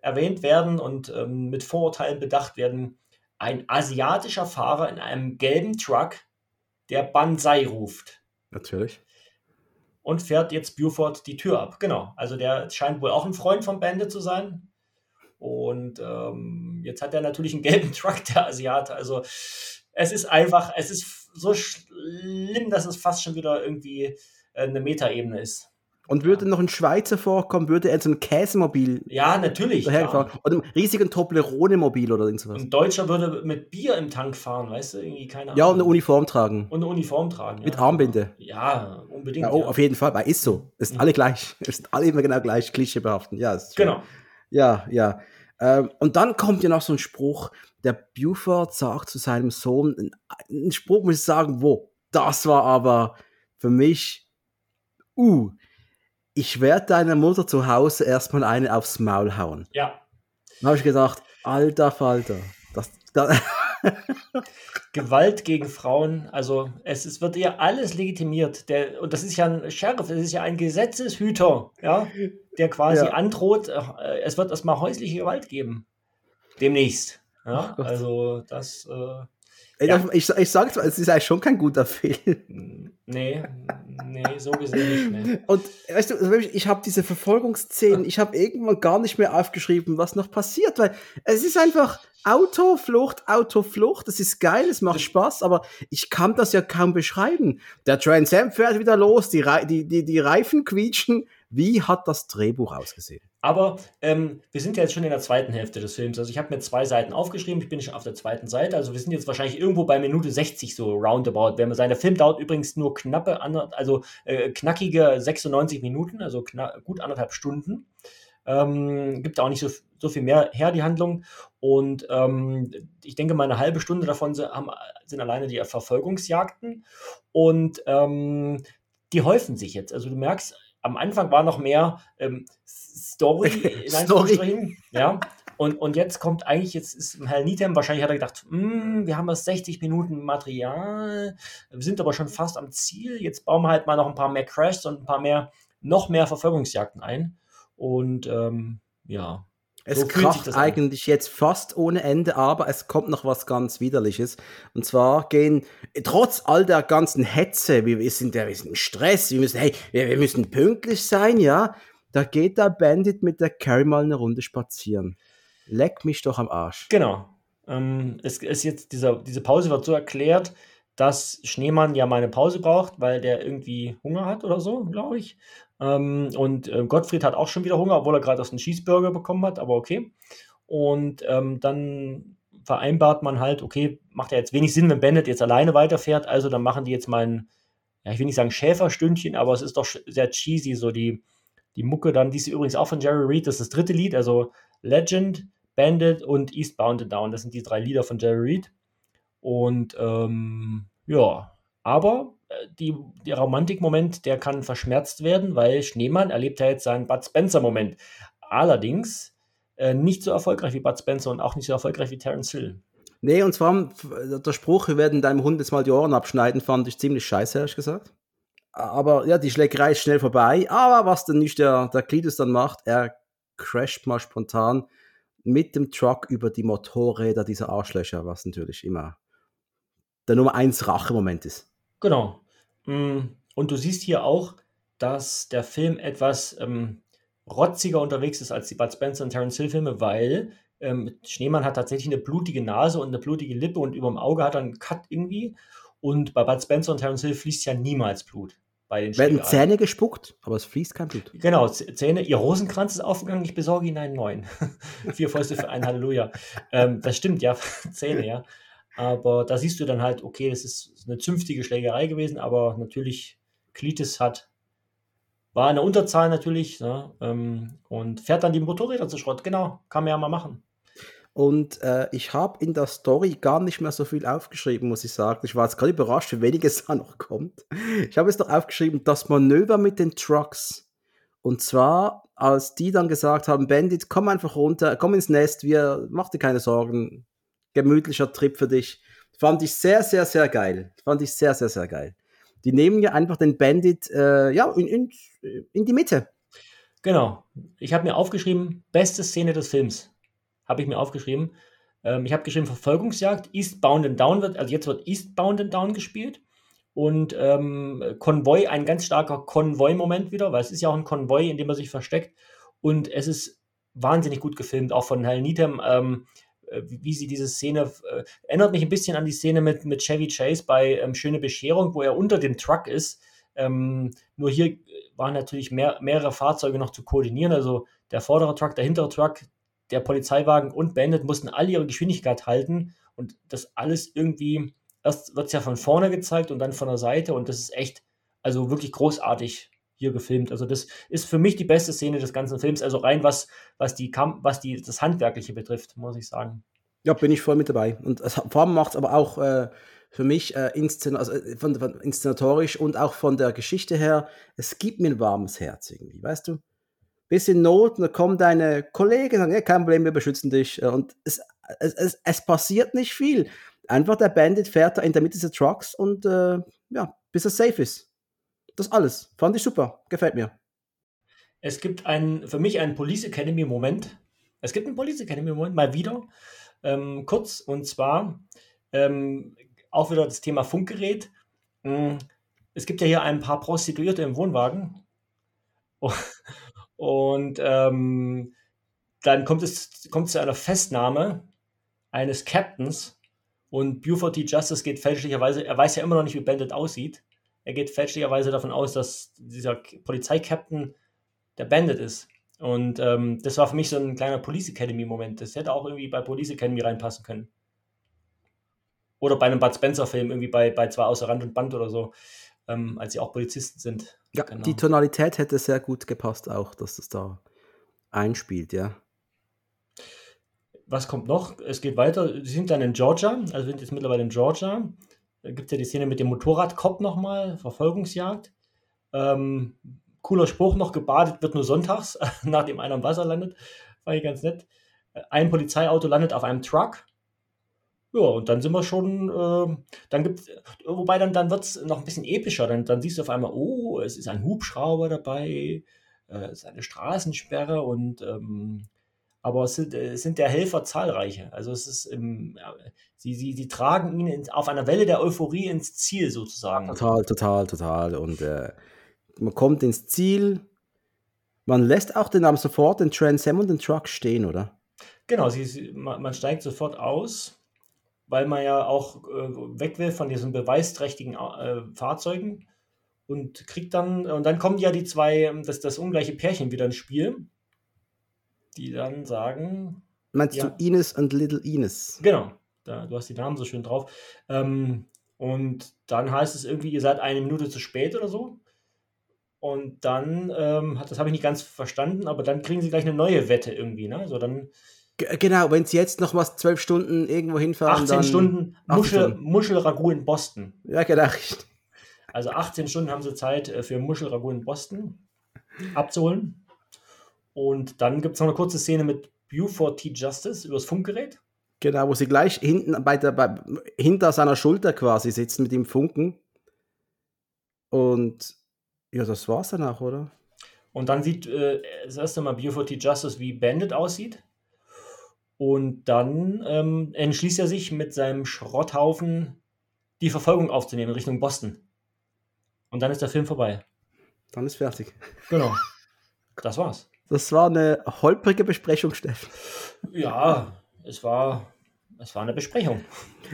erwähnt werden und ähm, mit Vorurteilen bedacht werden. Ein asiatischer Fahrer in einem gelben Truck, der Banzai ruft. Natürlich. Und fährt jetzt Buford die Tür ab. Genau. Also der scheint wohl auch ein Freund von Bandit zu sein. Und ähm, jetzt hat er natürlich einen gelben [LAUGHS] Truck, der Asiate. Also es ist einfach, es ist so schlimm, dass es fast schon wieder irgendwie äh, eine Metaebene ist. Und würde noch ein Schweizer vorkommen, würde er in so ein Käsemobil. Ja, natürlich. Oder einem riesigen Toblerone-Mobil oder irgendwas. Ein Deutscher würde mit Bier im Tank fahren, weißt du? Irgendwie, keine Ahnung. Ja, und eine Uniform tragen. Und eine Uniform tragen. Mit ja. Armbinde. Ja, unbedingt. Ja, oh, ja. auf jeden Fall, weil ist so. Es sind mhm. alle gleich. [LAUGHS] Es sind alle immer genau gleich, Klischee behaften. Ja, genau. Ja, ja. Ähm, und dann kommt ja noch so ein Spruch, der Buford sagt zu seinem Sohn, ein, ein Spruch muss ich sagen, wo, das war aber für mich, uh, ich werde deiner Mutter zu Hause erstmal eine aufs Maul hauen. Ja. Dann habe ich gedacht, alter Falter, das, das [LAUGHS] Gewalt gegen Frauen, also es, es wird ja alles legitimiert. Der, und das ist ja ein Sheriff, das ist ja ein Gesetzeshüter, ja, der quasi ja. androht, äh, es wird erstmal häusliche Gewalt geben. Demnächst. Ja, also das. Äh, ja. Ich, ich sage zwar, es ist eigentlich schon kein guter [LAUGHS] Film. Nee, nee, so gesehen nicht. Nee. Und weißt du, also ich habe diese Verfolgungsszenen, ich habe irgendwann gar nicht mehr aufgeschrieben, was noch passiert, weil es ist einfach Autoflucht, Autoflucht, das ist geil, es macht Spaß, aber ich kann das ja kaum beschreiben. Der Trans Am fährt wieder los, die, die, die, die Reifen quietschen. Wie hat das Drehbuch ausgesehen? Aber ähm, wir sind ja jetzt schon in der zweiten Hälfte des Films. Also ich habe mir zwei Seiten aufgeschrieben, ich bin schon auf der zweiten Seite. Also wir sind jetzt wahrscheinlich irgendwo bei Minute 60 so roundabout. Wenn man seine Film dauert übrigens nur knappe, also äh, knackige 96 Minuten, also gut anderthalb Stunden. Ähm, gibt auch nicht so, so viel mehr her, die Handlung. Und ähm, ich denke mal, eine halbe Stunde davon sind, haben, sind alleine die Verfolgungsjagden. Und ähm, die häufen sich jetzt. Also du merkst, am Anfang war noch mehr ähm, Story, [LAUGHS] in Story. Ja. Und, und jetzt kommt eigentlich, jetzt ist Herr Nietem, wahrscheinlich hat er gedacht, hm, wir haben erst 60 Minuten Material, wir sind aber schon fast am Ziel, jetzt bauen wir halt mal noch ein paar mehr Crashs und ein paar mehr, noch mehr Verfolgungsjagden ein. Und ähm, ja, es so kracht eigentlich jetzt fast ohne Ende, aber es kommt noch was ganz Widerliches. Und zwar gehen, trotz all der ganzen Hetze, wir sind ja wir sind im Stress, wir müssen, hey, wir, wir müssen pünktlich sein, ja. Da geht der Bandit mit der Carrie mal eine Runde spazieren. Leck mich doch am Arsch. Genau. Ähm, es ist jetzt, dieser, diese Pause wird so erklärt, dass Schneemann ja mal eine Pause braucht, weil der irgendwie Hunger hat oder so, glaube ich. Ähm, und äh, Gottfried hat auch schon wieder Hunger, obwohl er gerade aus einem Cheeseburger bekommen hat, aber okay. Und ähm, dann vereinbart man halt, okay, macht ja jetzt wenig Sinn, wenn Bennett jetzt alleine weiterfährt, also dann machen die jetzt mal ein, ja, ich will nicht sagen Schäferstündchen, aber es ist doch sehr cheesy, so die, die Mucke dann, die ist übrigens auch von Jerry Reed, das ist das dritte Lied, also Legend, Bandit und Eastbound and Down, das sind die drei Lieder von Jerry Reed. Und ähm, ja, aber die, der Romantikmoment, der kann verschmerzt werden, weil Schneemann erlebt ja jetzt seinen Bud Spencer-Moment. Allerdings äh, nicht so erfolgreich wie Bud Spencer und auch nicht so erfolgreich wie Terence Hill. Nee, und zwar der Spruch, wir werden deinem Hund jetzt mal die Ohren abschneiden, fand ich ziemlich scheiße, ehrlich gesagt. aber ja, die Schlägerei ist schnell vorbei. Aber was dann nicht der, der Cletus dann macht, er crasht mal spontan mit dem Truck über die Motorräder dieser Arschlöcher, was natürlich immer der Nummer 1 Rache-Moment ist. Genau. Mm, und du siehst hier auch, dass der Film etwas ähm, rotziger unterwegs ist als die Bud Spencer und Terence Hill Filme, weil ähm, Schneemann hat tatsächlich eine blutige Nase und eine blutige Lippe und über dem Auge hat er einen Cut irgendwie. Und bei Bud Spencer und Terence Hill fließt ja niemals Blut. Bei den Werden Zähne gespuckt, aber es fließt kein Blut. Genau, Zähne. Ihr Rosenkranz ist aufgegangen, ich besorge Ihnen einen neuen. [LAUGHS] Vier Fäuste für ein Halleluja. Ähm, das stimmt, ja, [LAUGHS] Zähne, ja. Aber da siehst du dann halt, okay, das ist eine zünftige Schlägerei gewesen, aber natürlich, Klitis hat, war in der Unterzahl natürlich, ne, ähm, und fährt dann die Motorräder zu Schrott. Genau, kann man ja mal machen. Und äh, ich habe in der Story gar nicht mehr so viel aufgeschrieben, muss ich sagen. Ich war jetzt gerade überrascht, wie wenig es [LAUGHS] da noch kommt. Ich habe es doch aufgeschrieben, das Manöver mit den Trucks. Und zwar, als die dann gesagt haben, Bandit, komm einfach runter, komm ins Nest, wir, mach dir keine Sorgen, gemütlicher Trip für dich. Fand ich sehr, sehr, sehr geil. Fand ich sehr, sehr, sehr geil. Die nehmen ja einfach den Bandit äh, ja, in, in, in die Mitte. Genau. Ich habe mir aufgeschrieben, beste Szene des Films habe ich mir aufgeschrieben. Ähm, ich habe geschrieben Verfolgungsjagd, Eastbound and Down wird, also jetzt wird Eastbound and Down gespielt. Und ähm, Konvoi, ein ganz starker Konvoi-Moment wieder, weil es ist ja auch ein Konvoi, in dem er sich versteckt. Und es ist wahnsinnig gut gefilmt, auch von Hal Needham, ähm, äh, wie, wie, sie diese Szene, äh, erinnert mich ein bisschen an die Szene mit, mit Chevy Chase bei ähm, Schöne Bescherung, wo er unter dem Truck ist. Ähm, nur hier waren natürlich mehr, mehrere Fahrzeuge noch zu koordinieren, also der vordere Truck, der hintere Truck, der Polizeiwagen und Bandit mussten alle ihre Geschwindigkeit halten. Und das alles irgendwie, erst wird es ja von vorne gezeigt und dann von der Seite. Und das ist echt, also wirklich großartig hier gefilmt. Also das ist für mich die beste Szene des ganzen Films, also rein was, was, die, was die, das Handwerkliche betrifft, muss ich sagen. Ja, bin ich voll mit dabei. Und vor allem macht es aber auch äh, für mich äh, inszen also, äh, von, von, inszenatorisch und auch von der Geschichte her, es gibt mir ein warmes Herz irgendwie, weißt du? bist in Not und dann kommen deine Kollegen und sagen, ja, kein Problem, wir beschützen dich. Und es, es, es, es passiert nicht viel. Einfach der Bandit fährt da in der Mitte des Trucks und äh, ja, bis er safe ist. Das alles. Fand ich super. Gefällt mir. Es gibt ein, für mich einen Police Academy Moment. Es gibt einen Police Academy Moment, mal wieder. Ähm, kurz, und zwar ähm, auch wieder das Thema Funkgerät. Hm, es gibt ja hier ein paar Prostituierte im Wohnwagen. [LAUGHS] Und ähm, dann kommt es, kommt zu einer Festnahme eines Captains und Buford T. Justice geht fälschlicherweise, er weiß ja immer noch nicht, wie Bandit aussieht. Er geht fälschlicherweise davon aus, dass dieser Polizeikapitän der Bandit ist. Und ähm, das war für mich so ein kleiner Police Academy-Moment. Das hätte auch irgendwie bei Police Academy reinpassen können. Oder bei einem Bud Spencer-Film, irgendwie bei, bei zwei außer Rand und Band oder so, ähm, als sie auch Polizisten sind. Ja, genau. die Tonalität hätte sehr gut gepasst auch, dass das da einspielt, ja. Was kommt noch? Es geht weiter. Sie sind dann in Georgia, also sind jetzt mittlerweile in Georgia. Gibt es ja die Szene mit dem Motorradkopf nochmal, Verfolgungsjagd. Ähm, cooler Spruch noch, gebadet wird nur sonntags, [LAUGHS] nachdem einer im Wasser landet. Fand ich ganz nett. Ein Polizeiauto landet auf einem Truck ja, und dann sind wir schon, äh, dann gibt wobei dann, dann wird es noch ein bisschen epischer. Dann, dann siehst du auf einmal, oh, es ist ein Hubschrauber dabei, äh, es ist eine Straßensperre und ähm, aber es sind, es sind der Helfer zahlreiche. Also es ist ja, sie, sie, sie tragen ihn in, auf einer Welle der Euphorie ins Ziel sozusagen. Total, total, total. Und äh, man kommt ins Ziel, man lässt auch den Namen sofort den Trans Am und den Truck stehen, oder? Genau, sie, sie, man, man steigt sofort aus weil man ja auch äh, weg will von diesen beweisträchtigen äh, Fahrzeugen und kriegt dann, und dann kommen ja die zwei, ähm, das, das ungleiche Pärchen wieder ins Spiel, die dann sagen. Meinst ja, du Ines und Little Ines? Genau, da, du hast die Namen so schön drauf. Ähm, und dann heißt es irgendwie, ihr seid eine Minute zu spät oder so. Und dann, ähm, das habe ich nicht ganz verstanden, aber dann kriegen sie gleich eine neue Wette irgendwie. Ne? Also dann Genau, wenn sie jetzt noch mal zwölf Stunden irgendwo hinfahren. 18 dann Stunden Muschel, Muschelragout in Boston. Ja, genau. Also 18 Stunden haben sie Zeit äh, für Muschelragout in Boston abzuholen. Und dann gibt es noch eine kurze Szene mit Buford T. Justice übers Funkgerät. Genau, wo sie gleich hinten bei der, bei, hinter seiner Schulter quasi sitzen mit dem Funken. Und Ja, das war's dann auch, oder? Und dann sieht äh, das erste Mal Beauty Justice, wie Bandit aussieht. Und dann ähm, entschließt er sich mit seinem Schrotthaufen die Verfolgung aufzunehmen Richtung Boston. Und dann ist der Film vorbei. Dann ist fertig. Genau. [LAUGHS] Das war's. Das war eine holprige Besprechung, Steff. Ja, es war, es war eine Besprechung.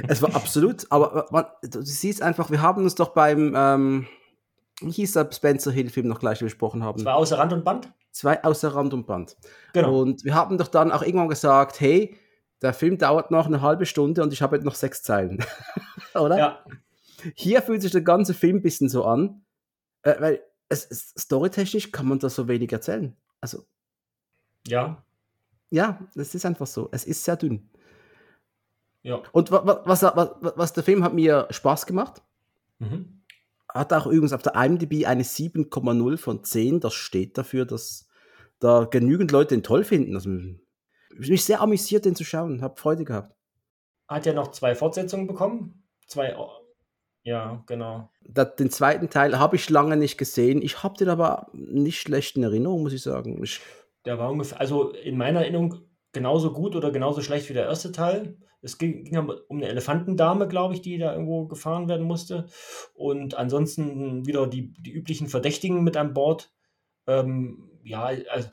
Es war absolut, aber man, du siehst einfach, wir haben uns doch beim, ähm, wie hieß der Spencer Hill-Film noch gleich besprochen haben? Zwei außer Rand und Band? Zwei außer Rand und Band. Genau. Und wir haben doch dann auch irgendwann gesagt, hey, der Film dauert noch eine halbe Stunde und ich habe jetzt noch sechs Zeilen. [LAUGHS] Oder? Ja. Hier fühlt sich der ganze Film ein bisschen so an, äh, weil es, es, storytechnisch kann man da so wenig erzählen. Also, Ja. ja, es ist einfach so. Es ist sehr dünn. Ja. Und wa- wa- was, was, was der Film hat mir Spaß gemacht. Mhm. Hat auch übrigens auf der IMDb eine 7,0 von 10. Das steht dafür, dass da genügend Leute ihn toll finden. Also, ich bin mich sehr amüsiert, den zu schauen. Hab Freude gehabt. Hat ja noch zwei Fortsetzungen bekommen. Zwei. Ja, genau. Den zweiten Teil habe ich lange nicht gesehen. Ich habe den aber nicht schlecht in Erinnerung, muss ich sagen. Ich, Der war ungefähr, also in meiner Erinnerung genauso gut oder genauso schlecht wie der erste Teil. Es ging, ging um eine Elefantendame, glaube ich, die da irgendwo gefahren werden musste. Und ansonsten wieder die, die üblichen Verdächtigen mit an Bord. Ähm, ja, also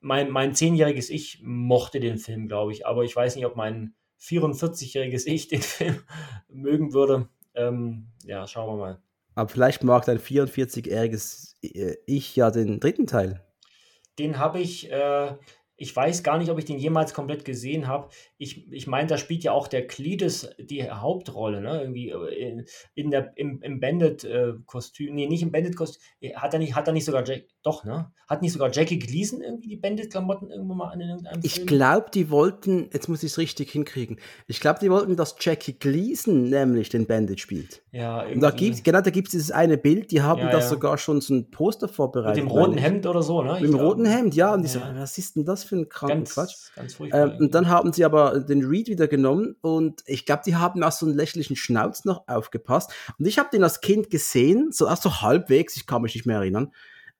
mein, mein zehnjähriges Ich mochte den Film, glaube ich. Aber ich weiß nicht, ob mein 44-jähriges Ich den [LAUGHS] Film mögen würde. Ähm, ja, schauen wir mal. Aber vielleicht mag dein 44-jähriges äh, Ich ja den dritten Teil. Den habe ich, äh, ich weiß gar nicht, ob ich den jemals komplett gesehen habe. Ich, ich meine, da spielt ja auch der Cletus die Hauptrolle, ne? Irgendwie äh, in, in der, im, im Bandit-Kostüm. nee, nicht im Bandit-Kostüm. Hat er nicht, hat er nicht sogar Jack, doch, ne? Hat nicht sogar Jackie Gleason irgendwie die Bandit-Klamotten irgendwo mal an in irgendeinem Ich Film? glaube, die wollten, jetzt muss ich es richtig hinkriegen. Ich glaube, die wollten, dass Jackie Gleason nämlich den Bandit spielt. Ja, Und da irgendwie. gibt's, genau, da gibt es dieses eine Bild, die haben Ja, das ja. sogar schon so ein Poster Mit vorbereitet. dem roten. Hemd oder so, ne? Mit dem roten Hemd, ja. Und die so, Ja. was ist denn das für ein kranken Ganz, Quatsch? ganz furchtbar. Ähm, und dann haben sie aber den Reed wieder genommen und ich glaube, die haben auch so einen lächerlichen Schnauz noch aufgepasst. Und ich habe den als Kind gesehen, so erst so halbwegs, ich kann mich nicht mehr erinnern.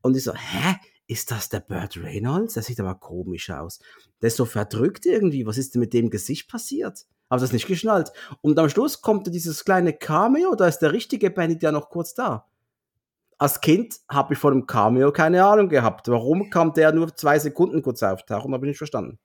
Und ich so, hä? Ist das der Burt Reynolds? Der sieht aber komisch aus. Der ist so verdrückt irgendwie. Was ist denn mit dem Gesicht passiert? Habe das nicht geschnallt. Und am Schluss kommt dieses kleine Cameo, da ist der richtige Bandit ja noch kurz da. Als Kind habe ich von dem Cameo keine Ahnung gehabt. Warum kam der nur zwei Sekunden kurz auftauchen? Habe ich nicht verstanden.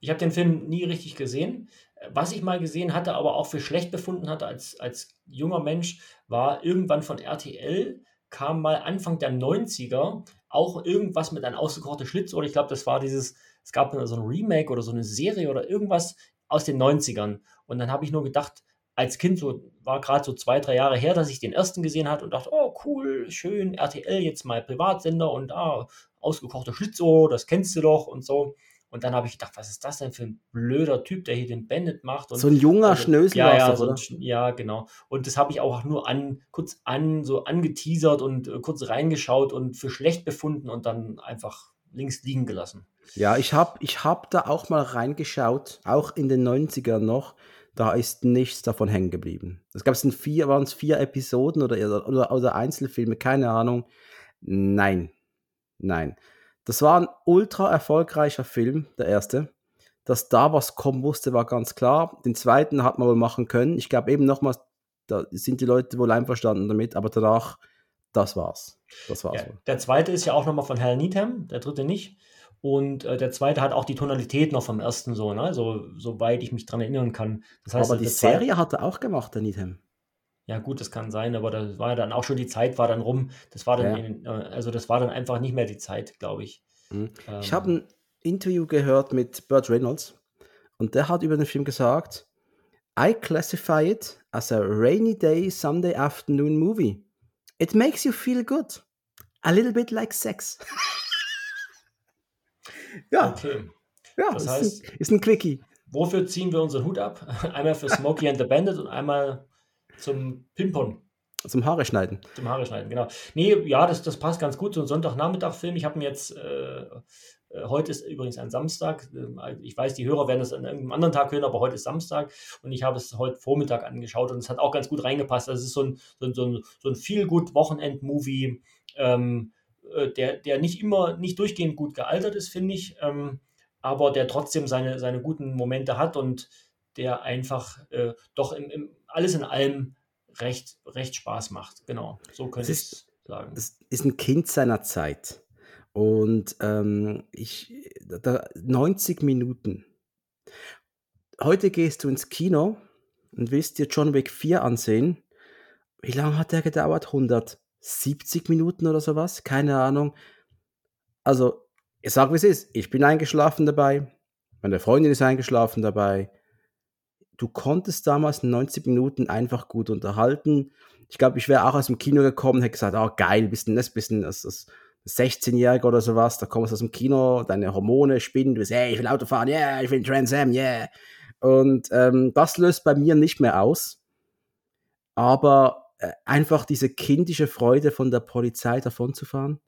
Ich habe den Film nie richtig gesehen. Was ich mal gesehen hatte, aber auch für schlecht befunden hatte als, als junger Mensch, war irgendwann von RTL, kam mal Anfang der 90er auch irgendwas mit einem ausgekochten Schlitz oder ich glaube, das war dieses, es gab so ein Remake oder so eine Serie oder irgendwas aus den 90ern. Und dann habe ich nur gedacht, als Kind, so war gerade so zwei, drei Jahre her, dass ich den ersten gesehen hatte und dachte, oh cool, schön, RTL jetzt mal Privatsender und ah, ausgekochter Schlitzohr, das kennst du doch und so. Und dann habe ich gedacht, was ist das denn für ein blöder Typ, der hier den Bandit macht? Und So ein junger also, Schnösel ja, ja, so ein ja, genau. Und das habe ich auch nur an, kurz an, so angeteasert und äh, kurz reingeschaut und für schlecht befunden und dann einfach links liegen gelassen. Ja, ich habe ich hab da auch mal reingeschaut, auch in den 90ern noch. Da ist nichts davon hängen geblieben. Es gab es in vier, waren es vier Episoden oder, oder, oder Einzelfilme, keine Ahnung. Nein, nein. Das war ein ultra erfolgreicher Film, der erste. Dass da was kommen musste, war ganz klar. Den zweiten hat man wohl machen können. Ich glaube eben nochmals, da sind die Leute wohl einverstanden damit, aber danach, das war's. Das war's Ja, der zweite ist ja auch nochmal von Hal Needham, der dritte nicht. Und äh, der zweite hat auch die Tonalität noch vom ersten so, ne? So, soweit ich mich dran erinnern kann. Das heißt, aber die der zweite- Serie hat er auch gemacht, der Needham. Ja, gut, das kann sein, aber da war ja dann auch schon die Zeit, war dann rum. Das war dann, Ja. in, äh, also das war dann einfach nicht mehr die Zeit, glaube ich. Mhm. Ähm, Ich habe ein Interview gehört mit Burt Reynolds und der hat über den Film gesagt, I classify it as a rainy day Sunday afternoon movie. It makes you feel good. A little bit like sex. [LAUGHS] ja, Okay. ja das ist, heißt- ein, ist ein Quickie. Wofür ziehen wir unseren Hut ab? [LAUGHS] Einmal für Smokey and the Bandit und einmal zum Pimpon, Zum Haare schneiden. zum Haare schneiden, genau. Nee, ja, das, das passt ganz gut. So ein Sonntagnachmittag-Film. Ich habe mir jetzt, äh, äh, heute ist übrigens ein Samstag. Äh, Ich weiß, die Hörer werden es an irgendeinem anderen Tag hören, aber heute ist Samstag und ich habe es heute Vormittag angeschaut und es hat auch ganz gut reingepasst. Also es ist so ein, so ein, so ein, so ein Feel-Good-Wochenend-Movie. ähm, äh, der, der nicht immer, nicht durchgehend gut gealtert ist, finde ich, ähm, aber der trotzdem seine, seine guten Momente hat und der einfach äh, doch im, im, alles in allem recht, recht Spaß macht. Genau, so könnte ich sagen. Es ist ein Kind seiner Zeit. Und ähm, ich, da, 90 Minuten. Heute gehst du ins Kino und willst dir John Wick 4 ansehen. Wie lange hat der gedauert? 170 Minuten oder sowas? Keine Ahnung. Also, ich sage, wie es ist. Ich bin eingeschlafen dabei. Meine Freundin ist eingeschlafen dabei. Du konntest damals 90 Minuten einfach gut unterhalten. Ich glaube, ich wäre auch aus dem Kino gekommen hätte gesagt, oh geil, bist du das, bisschen das, das 16-Jähriger oder sowas, da kommst du aus dem Kino, deine Hormone spinnen, du bist, hey, ich will Auto fahren, yeah, ich will Trans Am, yeah. Und ähm, das löst bei mir nicht mehr aus. Aber äh, einfach diese kindische Freude von der Polizei davonzufahren,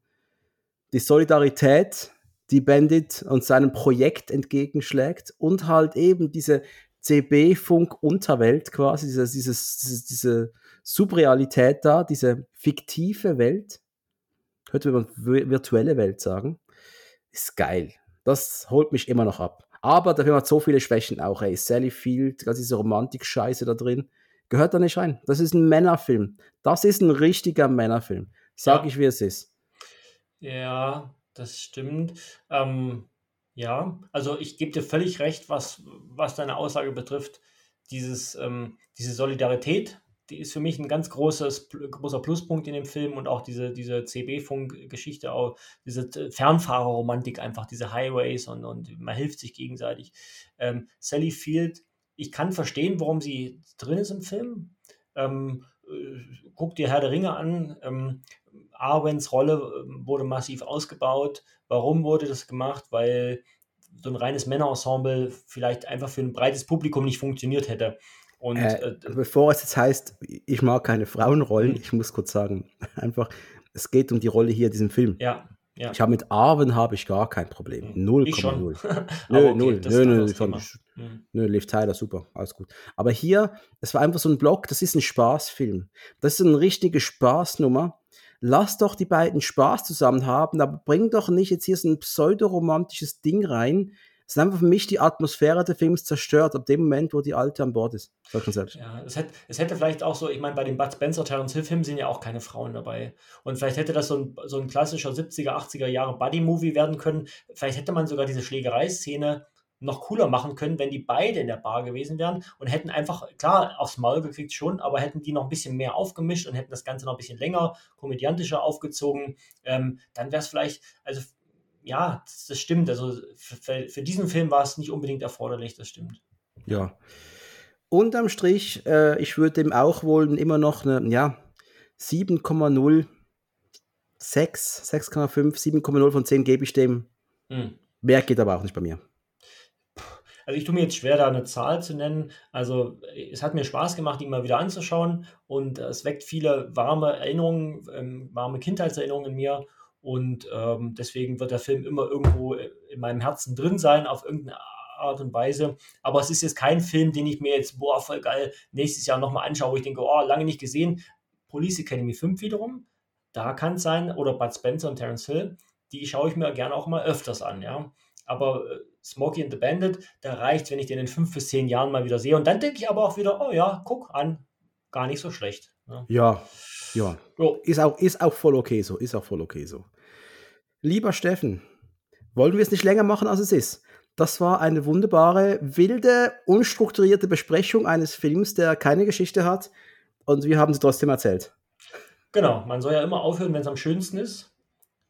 die Solidarität, die Bandit und seinem Projekt entgegenschlägt und halt eben diese CB-Funk-Unterwelt quasi, diese, dieses, diese, diese Subrealität da, diese fiktive Welt, heute würde man virtuelle Welt sagen, ist geil. Das holt mich immer noch ab. Aber der Film hat so viele Schwächen auch, ey. Sally Field, ganz diese Romantik-Scheiße da drin, gehört da nicht rein. Das ist ein Männerfilm. Das ist ein richtiger Männerfilm. Sag ja. ich, wie es ist. Ja, das stimmt. Ähm, ja, also ich gebe dir völlig recht, was, was deine Aussage betrifft. Dieses, ähm, diese Solidarität, die ist für mich ein ganz großes, großer Pluspunkt in dem Film und auch diese, diese CB-Funk-Geschichte, auch diese Fernfahrerromantik einfach, diese Highways und, und man hilft sich gegenseitig. Ähm, Sally Field, ich kann verstehen, warum sie drin ist im Film. Ähm, äh, guck dir Herr der Ringe an. Ähm, Arwens Rolle ähm, wurde massiv ausgebaut. Warum wurde das gemacht? Weil so ein reines Männerensemble vielleicht einfach für ein breites Publikum nicht funktioniert hätte. Und, äh, äh bevor es jetzt heißt, ich mag keine Frauenrollen, mhm. ich muss kurz sagen, [LAUGHS] einfach, es geht um die Rolle hier in diesem Film. Ja. Ja. Ich habe mit Arwen habe ich gar kein Problem. 0,0. [LAUGHS] nö, okay, null. Nö, nö, nö, nö, Liv Tyler, super, alles gut. Aber hier, das war einfach so ein Block, das ist ein Spaßfilm. Das ist eine richtige Spaßnummer. Lass doch die beiden Spaß zusammen haben, aber bring doch nicht jetzt hier so ein pseudoromantisches Ding rein, es ist einfach für mich die Atmosphäre des Films zerstört, ab dem Moment, wo die Alte an Bord ist. Sag schon selbst. Ja, es hätte, es hätte vielleicht auch so, ich meine, bei den Bud Spencer, Terence Hill Filmen sind ja auch keine Frauen dabei. Und vielleicht hätte das so ein, so ein klassischer 70er, 80er Jahre Buddy-Movie werden können. Vielleicht hätte man sogar diese Schlägereiszene noch cooler machen können, wenn die beide in der Bar gewesen wären und hätten einfach, klar, aufs Maul gekriegt schon, aber hätten die noch ein bisschen mehr aufgemischt und hätten das Ganze noch ein bisschen länger, komödiantischer aufgezogen, ähm, dann wäre es vielleicht, also ja, das, das stimmt. Also für, für, diesen Film war es nicht unbedingt erforderlich, das stimmt. Ja. Unterm Strich, äh, ich würde dem auch wohl immer noch eine, ja, 7,0, 6, 6,5, 7,0 von 10 gebe ich dem. Hm. Mehr geht aber auch nicht bei mir. Also ich tue mir jetzt schwer, da eine Zahl zu nennen. Also es hat mir Spaß gemacht, ihn mal wieder anzuschauen und es weckt viele warme Erinnerungen, ähm, warme Kindheitserinnerungen in mir und ähm, deswegen wird der Film immer irgendwo in meinem Herzen drin sein, auf irgendeine Art und Weise. Aber es ist jetzt kein Film, den ich mir jetzt, boah, voll geil, nächstes Jahr nochmal anschaue, wo ich denke, oh, lange nicht gesehen. Police Academy 5 wiederum, da kann es sein, oder Bud Spencer und Terence Hill, die schaue ich mir gerne auch mal öfters an, ja. Aber äh, Smokey and the Bandit, da reicht, wenn ich den in fünf bis zehn Jahren mal wieder sehe. Und dann denke ich aber auch wieder, oh ja, guck an, gar nicht so schlecht. Ja, ja. ja. Oh. Ist, auch, ist auch voll okay so, ist auch voll okay so. Lieber Steffen, wollen wir es nicht länger machen, als es ist? Das war eine wunderbare, wilde, unstrukturierte Besprechung eines Films, der keine Geschichte hat. Und wir haben sie trotzdem erzählt. Genau, man soll ja immer aufhören, wenn es am schönsten ist.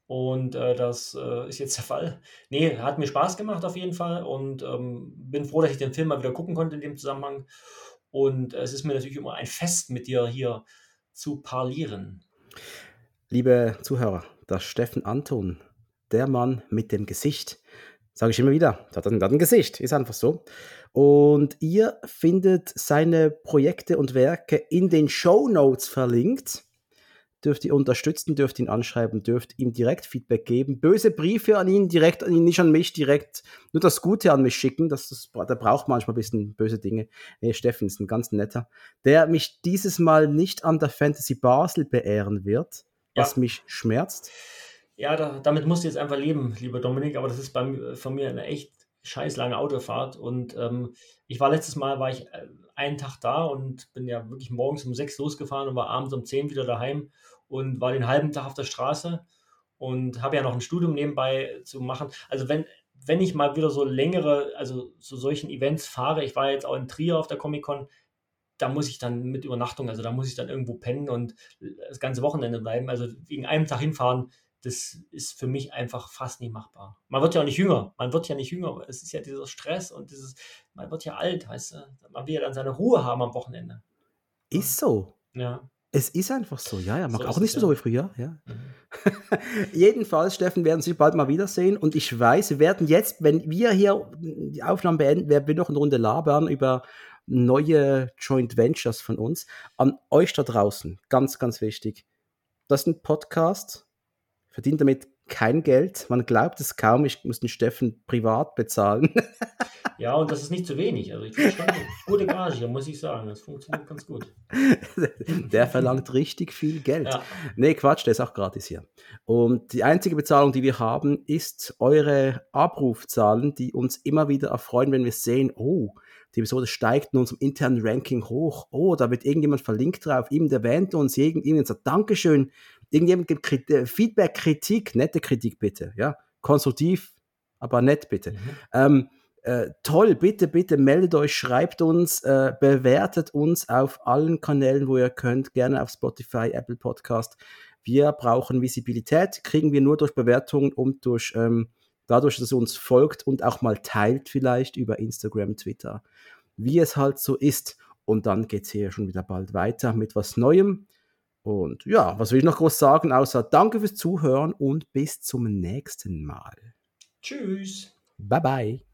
Und äh, das äh, ist jetzt der Fall. Nee, hat mir Spaß gemacht auf jeden Fall und ähm, bin froh, dass ich den Film mal wieder gucken konnte in dem Zusammenhang. Und es ist mir natürlich immer ein Fest, mit dir hier zu parlieren. Liebe Zuhörer, dass Steffen Anton, der Mann mit dem Gesicht, sage ich immer wieder, der hat, ein Gesicht, ist einfach so. Und ihr findet seine Projekte und Werke in den Show Notes verlinkt. Dürft ihr unterstützen, dürft ihn anschreiben, dürft ihm direkt Feedback geben. Böse Briefe an ihn, direkt an ihn, nicht an mich, direkt nur das Gute an mich schicken. Das, das, der braucht manchmal ein bisschen böse Dinge. Nee, Steffen ist ein ganz netter, der mich dieses Mal nicht an der Fantasy Basel beehren wird, was ja. mich schmerzt. Ja, da, damit musst du jetzt einfach leben, lieber Dominik, aber das ist bei, von mir eine echt scheiß lange Autofahrt. Und ähm, ich war letztes Mal, war ich äh, einen Tag da und bin ja wirklich morgens um sechs losgefahren und war abends um zehn wieder daheim und war den halben Tag auf der Straße und habe ja noch ein Studium nebenbei zu machen. Also wenn, wenn ich mal wieder so längere, also zu solchen Events fahre, ich war jetzt auch in Trier auf der Comic-Con, da muss ich dann mit Übernachtung, also da muss ich dann irgendwo pennen und das ganze Wochenende bleiben. Also wegen einem Tag hinfahren, das ist für mich einfach fast nicht machbar. Man wird ja auch nicht jünger. Man wird ja nicht jünger. Es ist ja dieser Stress und dieses, man wird ja alt, weißt du. Man will ja dann seine Ruhe haben am Wochenende. Ist so. Ja. Es ist einfach so, ja, ja, mag so auch nicht es, so ja. wie früher, ja. Mhm. [LAUGHS] Jedenfalls, Steffen, werden Sie bald mal wiedersehen und ich weiß, wir werden jetzt, wenn wir hier die Aufnahmen beenden, werden wir noch eine Runde labern über neue Joint Ventures von uns. An euch da draußen, ganz, ganz wichtig. Das ist ein Podcast, verdient damit kein Geld. Man glaubt es kaum, ich muss den Steffen privat bezahlen. [LAUGHS] Ja, und das ist nicht zu wenig. Also ich schon gute Gage, muss ich sagen. Das funktioniert ganz gut. Der verlangt richtig viel Geld. Ja. Nee, Quatsch, der ist auch gratis hier. Und die einzige Bezahlung, die wir haben, ist eure Abrufzahlen, die uns immer wieder erfreuen, wenn wir sehen, oh, die Episode steigt in unserem internen Ranking hoch. Oh, da wird irgendjemand verlinkt drauf. Jemand erwähnt uns, irgendjemand sagt Dankeschön. Irgendjemand gibt Krit äh, Feedback, Kritik, nette Kritik bitte. Ja, konstruktiv, aber nett bitte. Mhm. Ähm, äh, toll, bitte, bitte meldet euch, schreibt uns, äh, bewertet uns auf allen Kanälen, wo ihr könnt, gerne auf Spotify, Apple Podcast. Wir brauchen Visibilität, kriegen wir nur durch Bewertungen und durch ähm, dadurch, dass ihr uns folgt und auch mal teilt vielleicht über Instagram, Twitter, wie es halt so ist. Und dann geht es hier schon wieder bald weiter mit was Neuem. Und ja, was will ich noch groß sagen, außer danke fürs Zuhören und bis zum nächsten Mal. Tschüss. Bye bye.